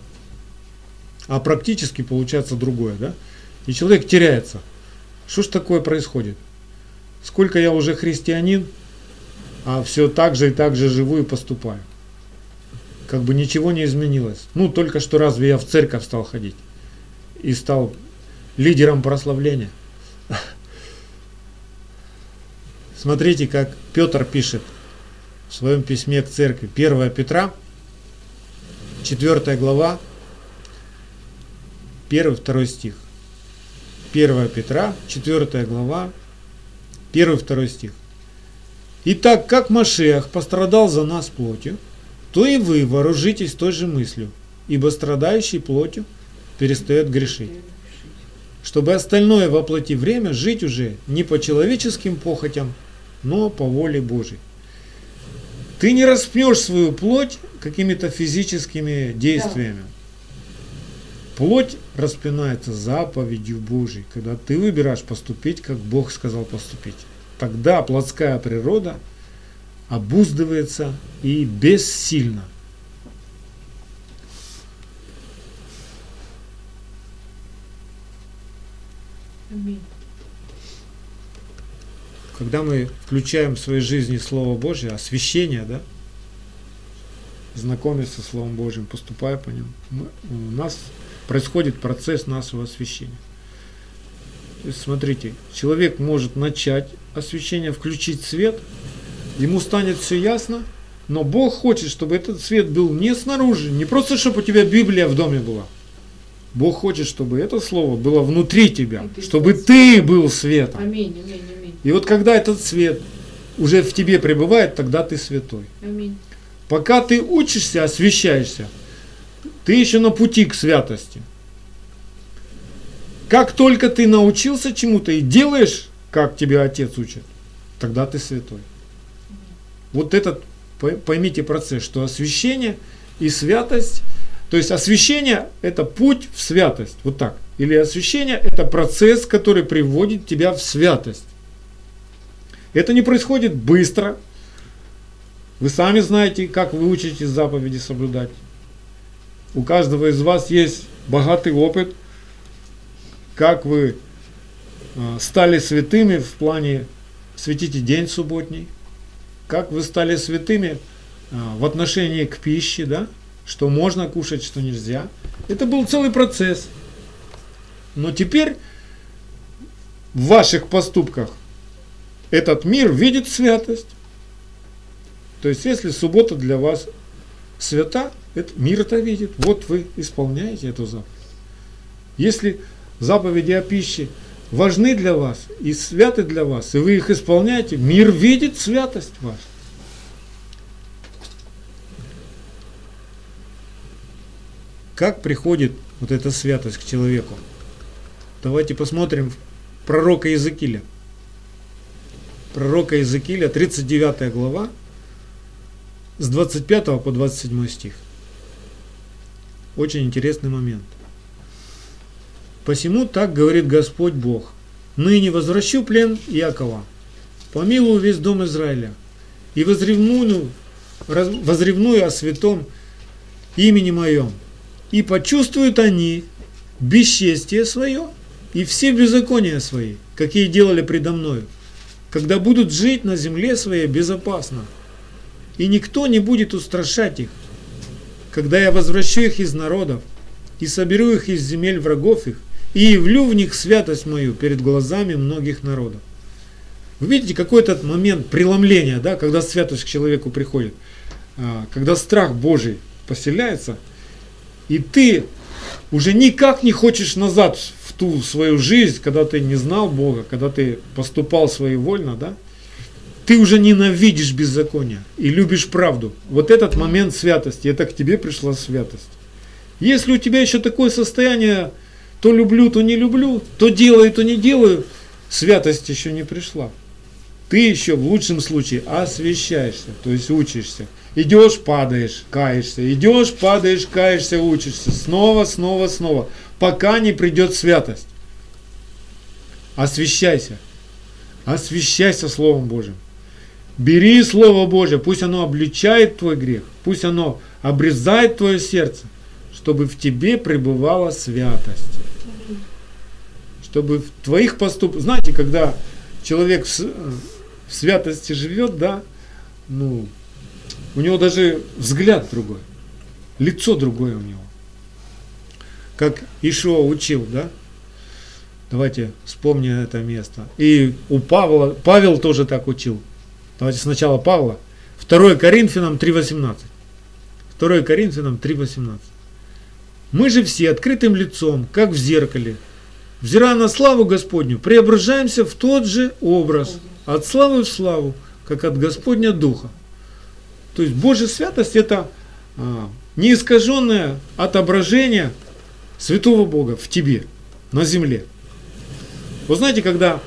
А практически получается другое, да? И человек теряется. Что ж такое происходит? Сколько я уже христианин, а все так же и так же живу и поступаю. Как бы ничего не изменилось. Ну, только что разве я в церковь стал ходить и стал лидером прославления. [LAUGHS] Смотрите, как Петр пишет в своем письме к церкви. 1 Петра, 4 глава, 1-2 стих. 1 Петра, 4 глава, 1-2 стих. Итак, как Машех пострадал за нас плотью, то и вы вооружитесь той же мыслью, ибо страдающий плотью перестает грешить. Чтобы остальное воплоти время жить уже не по человеческим похотям, но по воле Божьей. Ты не распнешь свою плоть какими-то физическими действиями. Плоть распинается заповедью Божьей, когда ты выбираешь поступить, как Бог сказал поступить. Тогда плотская природа обуздывается и бессильна. Аминь. Когда мы включаем в своей жизни Слово Божье, освящение, да, знакомиться со Словом Божьим, поступая по нему, мы, у нас происходит процесс нашего освящения. То есть, смотрите, человек может начать освящение, включить свет, ему станет все ясно, но Бог хочет, чтобы этот свет был не снаружи, не просто, чтобы у тебя Библия в доме была. Бог хочет, чтобы это слово было внутри тебя, ты чтобы ты был светом. Аминь, аминь, аминь. И вот когда этот свет уже в тебе пребывает, тогда ты святой. Аминь. Пока ты учишься, освящаешься, ты еще на пути к святости. Как только ты научился чему-то и делаешь, как тебя отец учит, тогда ты святой. Вот этот, по- поймите процесс, что освящение и святость, то есть освящение – это путь в святость, вот так. Или освящение – это процесс, который приводит тебя в святость. Это не происходит быстро. Вы сами знаете, как вы учитесь заповеди соблюдать. У каждого из вас есть богатый опыт, как вы стали святыми в плане светите день субботний, как вы стали святыми э, в отношении к пище, да, что можно кушать, что нельзя. Это был целый процесс. Но теперь в ваших поступках этот мир видит святость. То есть, если суббота для вас свята, это, мир это видит. Вот вы исполняете эту заповедь. Если заповеди о пище важны для вас и святы для вас, и вы их исполняете, мир видит святость вашу. Как приходит вот эта святость к человеку? Давайте посмотрим пророка Иезекииля. Пророка Иезекииля, 39 глава, с 25 по 27 стих. Очень интересный момент. Посему так говорит Господь Бог. Ныне возвращу плен Иакова, помилую весь дом Израиля, и возревную, возревную о святом имени моем, и почувствуют они бесчестие свое и все беззакония свои, какие делали предо мною, когда будут жить на земле своей безопасно, и никто не будет устрашать их, когда я возвращу их из народов и соберу их из земель врагов их, и явлю в них святость мою перед глазами многих народов. Вы видите какой то момент преломления, да, когда святость к человеку приходит, А, когда страх Божий поселяется, и ты уже никак не хочешь назад в ту свою жизнь, когда ты не знал Бога, когда ты поступал своевольно, да, ты уже ненавидишь беззаконие и любишь правду. Вот этот момент святости, это к тебе пришла святость. Если у тебя еще такое состояние, то люблю, то не люблю, то делаю, то не делаю, святость еще не пришла. Ты еще в лучшем случае освещаешься, то есть учишься. Идешь, падаешь, каешься, идешь, падаешь, каешься, учишься. Снова, снова, снова, пока не придет святость. Освещайся. Освещайся Словом Божьим. Бери Слово Божье, пусть оно обличает твой грех, пусть оно обрезает твое сердце, чтобы в тебе пребывала святость. Чтобы в твоих поступках... Знаете, когда человек в, в святости живет, да, ну, у него даже взгляд другой, лицо другое у него. Как Ишуа учил, да? Давайте вспомним это место. И у Павла, Павел тоже так учил. Давайте сначала Павла. 2 Коринфянам 3.18. 2 Коринфянам 3.18. Мы же все открытым лицом, как в зеркале, взирая на славу Господню, преображаемся в тот же образ, от славы в славу, как от Господня Духа. То есть Божья святость это а, неискаженное отображение святого Бога в тебе, на земле. Вы знаете, когда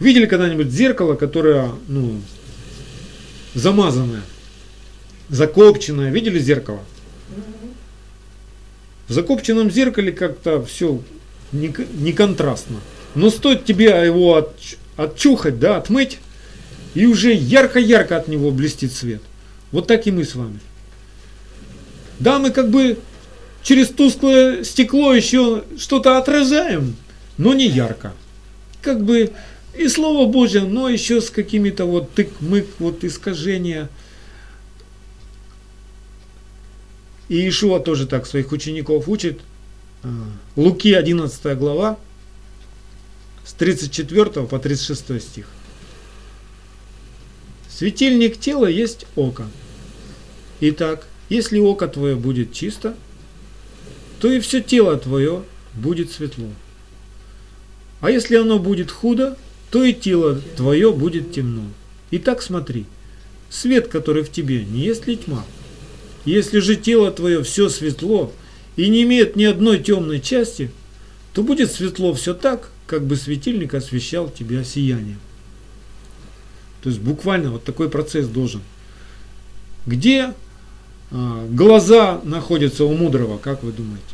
видели когда-нибудь зеркало, которое ну, замазанное, закопченное, видели зеркало? В закопченном зеркале как-то все не, не контрастно. Но стоит тебе его от, отчухать, да, отмыть, и уже ярко-ярко от него блестит свет. Вот так и мы с вами. Да, мы как бы через тусклое стекло еще что-то отражаем, но не ярко. Как бы и Слово Божье, но еще с какими-то вот тык-мык, вот искажения. И Ишуа тоже так своих учеников учит. А, Луки 11 глава, с 34 по 36 стих. Светильник тела есть око. Итак, если око твое будет чисто, то и все тело твое будет светло. А если оно будет худо, то и тело твое будет темно. Итак, смотри, свет, который в тебе, не есть ли тьма? Если же тело твое все светло и не имеет ни одной темной части, то будет светло все так, как бы светильник освещал тебя сиянием. То есть буквально вот такой процесс должен. Где а, глаза находятся у мудрого, как вы думаете?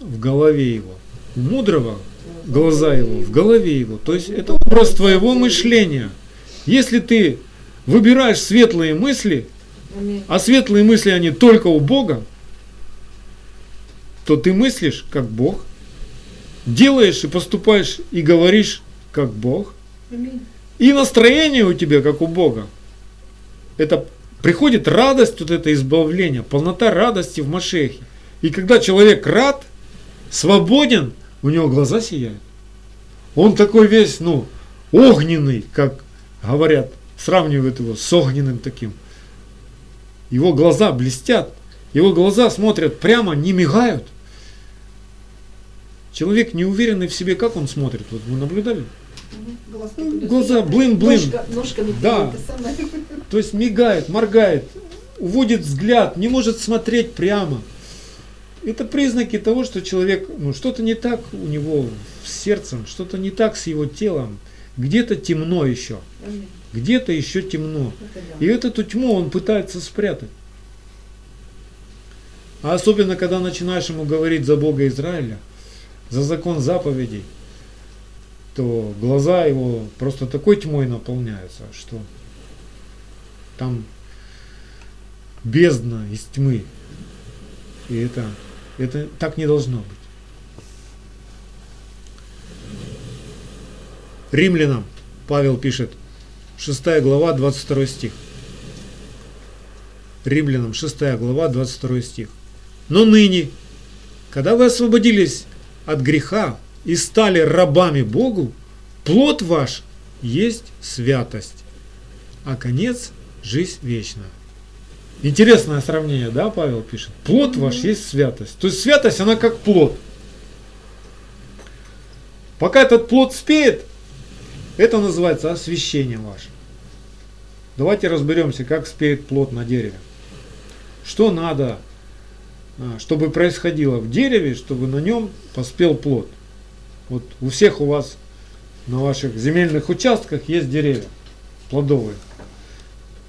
В голове его. У мудрого глаза его в голове его. То есть это вопрос твоего мышления. Если ты выбираешь светлые мысли, а светлые мысли они только у Бога, то ты мыслишь как Бог, делаешь и поступаешь и говоришь как Бог, и настроение у тебя как у Бога. Это приходит радость, вот это избавление, полнота радости в Машехе. И когда человек рад, свободен, у него глаза сияют. Он такой весь, ну, огненный, как говорят, сравнивают его с огненным таким. Его глаза блестят, его глаза смотрят прямо, не мигают. Человек неуверенный в себе, как он смотрит? Вот вы наблюдали? Глаза блин-блин. да. [LAUGHS] То есть мигает, моргает, уводит взгляд, не может смотреть прямо. Это признаки того, что человек, ну что-то не так у него с сердцем, что-то не так с его телом. Где-то темно еще. Где-то еще темно. И эту тьму он пытается спрятать. А особенно, когда начинаешь ему говорить за Бога Израиля, за закон заповедей, то глаза его просто такой тьмой наполняются, что там бездна из тьмы. И это, это так не должно быть. Римлянам Павел пишет, 6 глава, 22 стих. Римлянам 6 глава, 22 стих. Но ныне, когда вы освободились от греха и стали рабами Богу, плод ваш есть святость, а конец – жизнь вечная. Интересное сравнение, да, Павел пишет? Плод ваш есть святость. То есть святость, она как плод. Пока этот плод спеет, это называется освещение ваше. Давайте разберемся, как спеет плод на дереве. Что надо а, чтобы происходило в дереве, чтобы на нем поспел плод. Вот у всех у вас на ваших земельных участках есть деревья плодовые.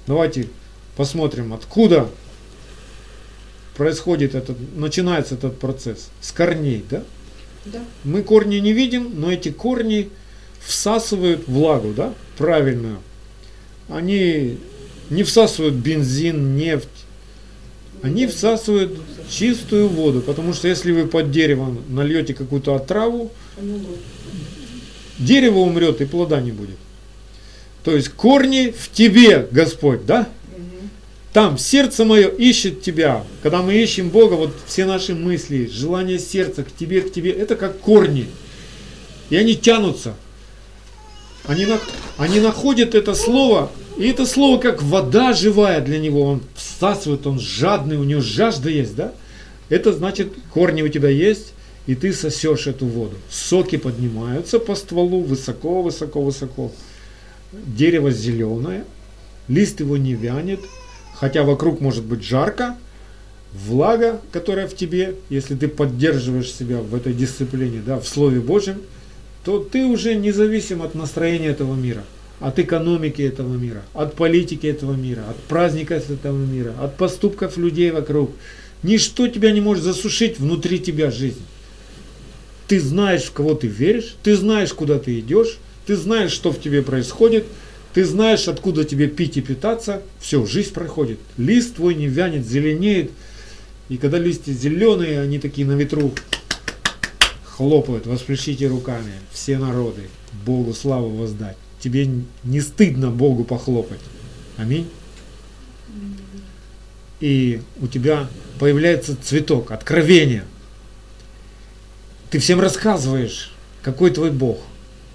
Давайте посмотрим, откуда происходит этот, начинается этот процесс. С корней, да? Да. Мы корни не видим, но эти корни всасывают влагу, да, правильную. Они не всасывают бензин, нефть, они всасывают чистую воду, потому что если вы под деревом нальете какую-то отраву, дерево умрет и плода не будет. То есть корни в тебе, Господь, да? Там сердце мое ищет тебя. Когда мы ищем Бога, вот все наши мысли, желания сердца к тебе, к тебе, это как корни. И они тянутся. Они, они находят это слово И это слово как вода живая для него. Он всасывает, он жадный, у него жажда есть, да? Это значит, корни у тебя есть, и ты сосешь эту воду. Соки поднимаются по стволу высоко, высоко, высоко. Дерево зеленое, лист его не вянет, хотя вокруг может быть жарко, влага, которая в тебе, если ты поддерживаешь себя в этой дисциплине, да, в Слове Божьем, то ты уже независим от настроения этого мира, от экономики этого мира, от политики этого мира, от праздников этого мира, от поступков людей вокруг. Ничто тебя не может засушить внутри тебя жизнь. Ты знаешь, в кого ты веришь, ты знаешь, куда ты идешь, ты знаешь, что в тебе происходит, ты знаешь, откуда тебе пить и питаться. Все, жизнь проходит. Лист твой не вянет, зеленеет. И когда листья зеленые, они такие на ветру хлопают, воспрещите руками, все народы, Богу славу воздать. Тебе не стыдно Богу похлопать. Аминь. И у тебя появляется цветок, откровение. Ты всем рассказываешь, какой твой Бог,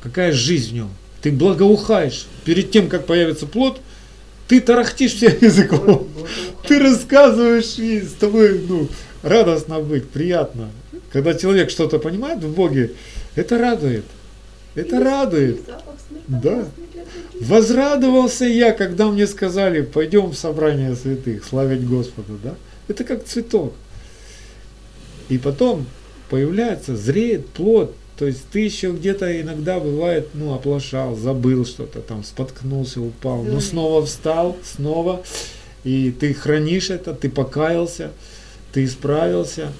какая жизнь в нем. Ты благоухаешь. Перед тем, как появится плод, ты тарахтишь всем [LAUGHS] языком. Ты рассказываешь, и с тобой ну, радостно быть, приятно. Когда человек что-то понимает в Боге, это радует. Это радует. Да. Возрадовался я, когда мне сказали, пойдем в собрание святых, славить Господа. Да? Это как цветок. И потом появляется, зреет плод. То есть ты еще где-то иногда бывает, ну, оплошал, забыл что-то, там, споткнулся, упал, но снова встал, снова, и ты хранишь это, ты покаялся, ты исправился,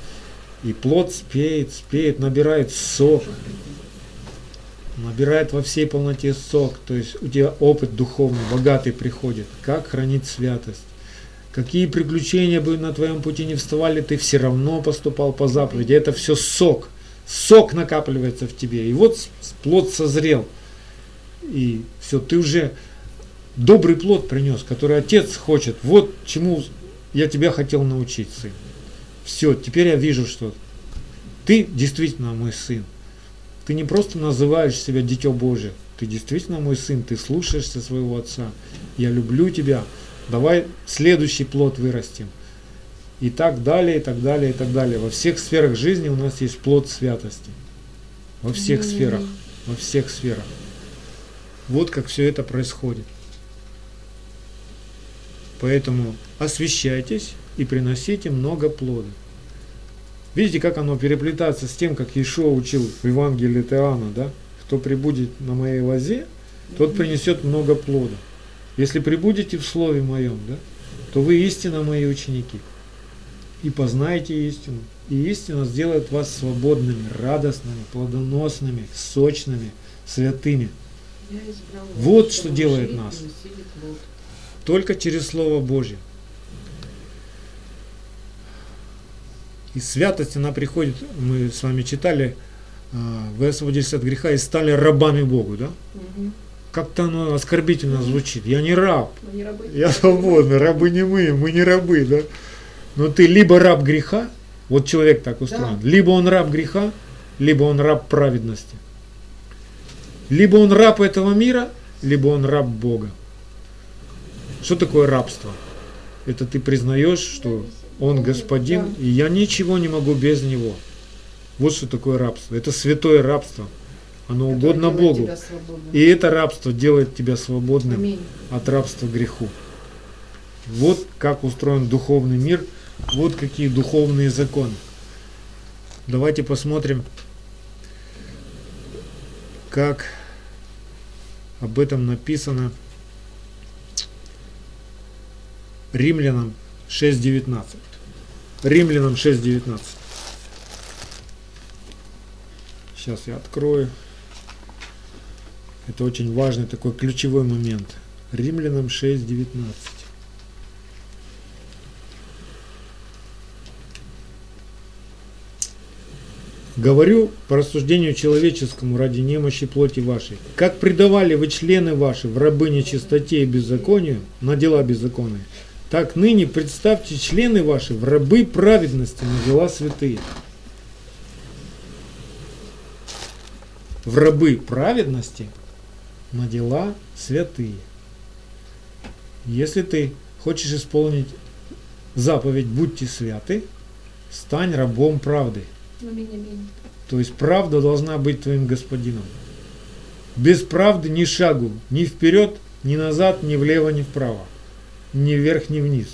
и плод спеет, спеет, набирает сок. Набирает во всей полноте сок. То есть у тебя опыт духовный, богатый приходит. Как хранить святость. Какие приключения бы на твоем пути не вставали, ты все равно поступал по заповеди. Это все сок. Сок накапливается в тебе. И вот плод созрел. И все, ты уже добрый плод принес, который отец хочет. Вот чему я тебя хотел научить, сын все, теперь я вижу, что ты действительно мой сын. Ты не просто называешь себя Дитё Божие, ты действительно мой сын, ты слушаешься своего отца. Я люблю тебя, давай следующий плод вырастим. И так далее, и так далее, и так далее. Во всех сферах жизни у нас есть плод святости. Во всех mm-hmm. сферах. Во всех сферах. Вот как все это происходит. Поэтому освещайтесь, и приносите много плода. Видите, как оно переплетается с тем, как Иешуа учил в Евангелии Теана, да? Кто прибудет на моей лозе, тот принесет много плода. Если прибудете в Слове Моем, да, то вы истинно мои ученики. И познаете истину. И истина сделает вас свободными, радостными, плодоносными, сочными, святыми. Вот что делает нас. Только через Слово Божье. И святость, она приходит, мы с вами читали, а, вы освободились от греха и стали рабами Богу, да? Угу. Как-то оно оскорбительно звучит. Я не раб, не рабы. я свободный, рабы не мы, мы не рабы, да? Но ты либо раб греха, вот человек так устроен, да. либо он раб греха, либо он раб праведности. Либо он раб этого мира, либо он раб Бога. Что такое рабство? Это ты признаешь, что он господин, и я ничего не могу без него. Вот что такое рабство. Это святое рабство. Оно угодно Богу. И это рабство делает тебя свободным Аминь. от рабства греху. Вот как устроен духовный мир, вот какие духовные законы. Давайте посмотрим, как об этом написано римлянам 6.19. Римлянам 6.19. Сейчас я открою. Это очень важный такой ключевой момент. Римлянам 6.19. Говорю по рассуждению человеческому ради немощи плоти вашей. Как предавали вы члены ваши в рабы нечистоте и беззаконию, на дела беззаконные, так ныне представьте члены ваши в рабы праведности на дела святые. В рабы праведности на дела святые. если ты хочешь исполнить заповедь «Будьте святы», стань рабом правды. Аминь, аминь. То есть правда должна быть твоим господином. Без правды ни шагу, ни вперед, ни назад, ни влево, ни вправо, ни вверх, ни вниз.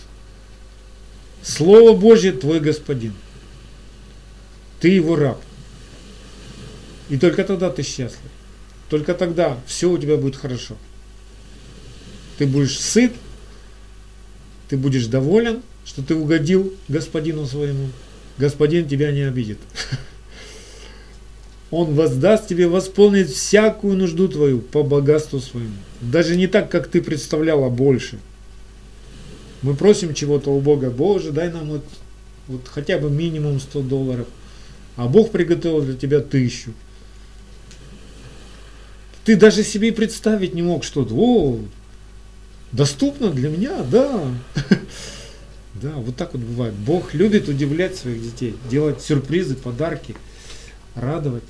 Слово Божье твой господин. Ты его раб. И только тогда ты счастлив. Только тогда все у тебя будет хорошо. Ты будешь сыт, ты будешь доволен, что ты угодил господину своему. Господин тебя не обидит. Он воздаст тебе, восполнит всякую нужду твою по богатству своему. Даже не так, как ты представляла, больше. Мы просим чего-то у Бога, Боже, дай нам вот, вот хотя бы минимум 100 долларов. А Бог приготовил для тебя тысячу. Ты даже себе представить не мог что-то. О, доступно для меня, да. [LAUGHS] Да, вот так вот бывает. Бог любит удивлять своих детей, делать сюрпризы, подарки, радовать.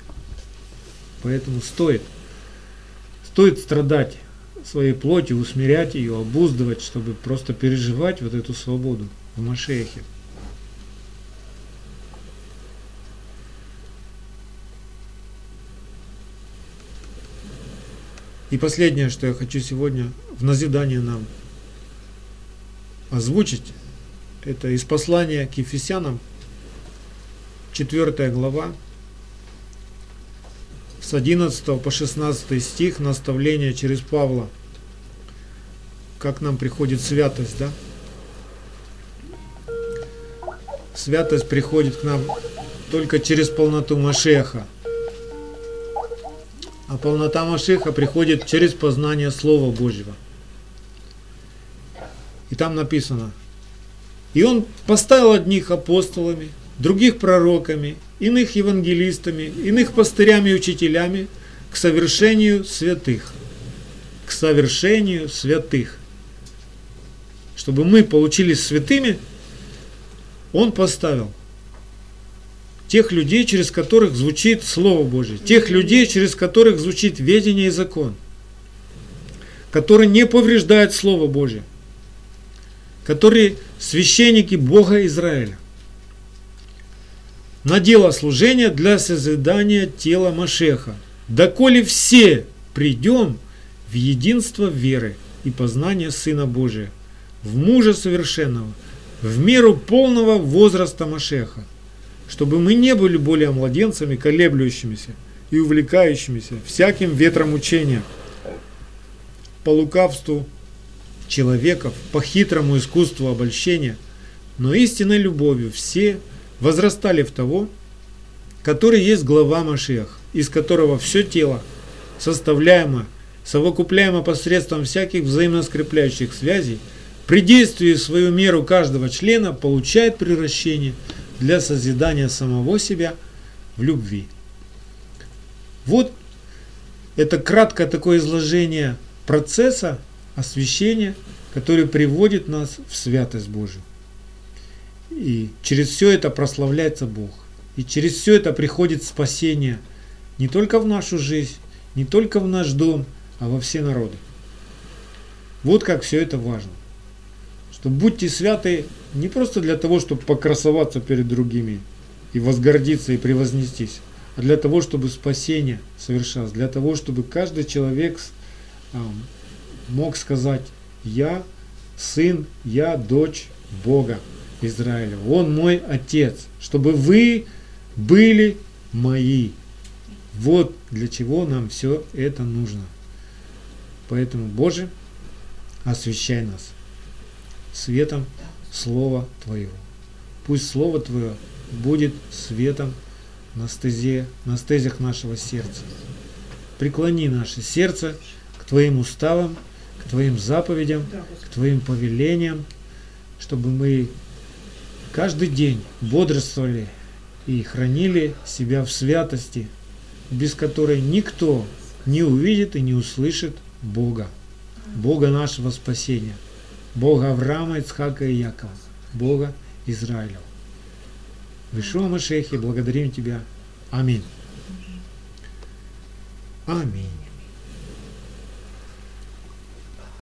Поэтому стоит, стоит страдать своей плотью, усмирять ее, обуздывать, чтобы просто переживать вот эту свободу в Машехе. И последнее, что я хочу сегодня в назидание нам озвучить, это из послания к Ефесянам, 4 глава, с 11 по 16 стих, наставление через Павла. Как нам приходит святость, да? Святость приходит к нам только через полноту Машеха. А полнота Машеха приходит через познание Слова Божьего. И там написано, и он поставил одних апостолами, других пророками, иных евангелистами, иных пастырями и учителями к совершению святых. К совершению святых. Чтобы мы получились святыми, он поставил тех людей, через которых звучит Слово Божье, тех людей, через которых звучит ведение и закон, которые не повреждают Слово Божье, которые священники Бога Израиля, на дело служения для созидания тела Машеха, доколе все придем в единство веры и познания Сына Божия, в мужа совершенного, в меру полного возраста Машеха, чтобы мы не были более младенцами, колеблющимися и увлекающимися всяким ветром учения, по лукавству человеков, по хитрому искусству обольщения, но истинной любовью все возрастали в того, который есть глава Машех, из которого все тело, составляемо, совокупляемо посредством всяких взаимно скрепляющих связей, при действии в свою меру каждого члена получает превращение – для созидания самого себя в любви. Вот это краткое такое изложение процесса освящения, который приводит нас в святость Божию. И через все это прославляется Бог. И через все это приходит спасение не только в нашу жизнь, не только в наш дом, а во все народы. Вот как все это важно что будьте святы не просто для того, чтобы покрасоваться перед другими и возгордиться и превознестись, а для того, чтобы спасение совершалось, для того, чтобы каждый человек мог сказать «Я сын, я дочь Бога Израиля, Он мой отец, чтобы вы были мои». Вот для чего нам все это нужно. Поэтому, Боже, освящай нас светом Слова Твоего. Пусть Слово Твое будет светом на, стезе, на стезях нашего сердца. Преклони наше сердце к Твоим уставам, к Твоим заповедям, к Твоим повелениям, чтобы мы каждый день бодрствовали и хранили себя в святости, без которой никто не увидит и не услышит Бога, Бога нашего спасения. Бога Авраама, Ицхака и Якова, Бога Израиля. Вишуа Машехе, благодарим Тебя. Аминь. Аминь.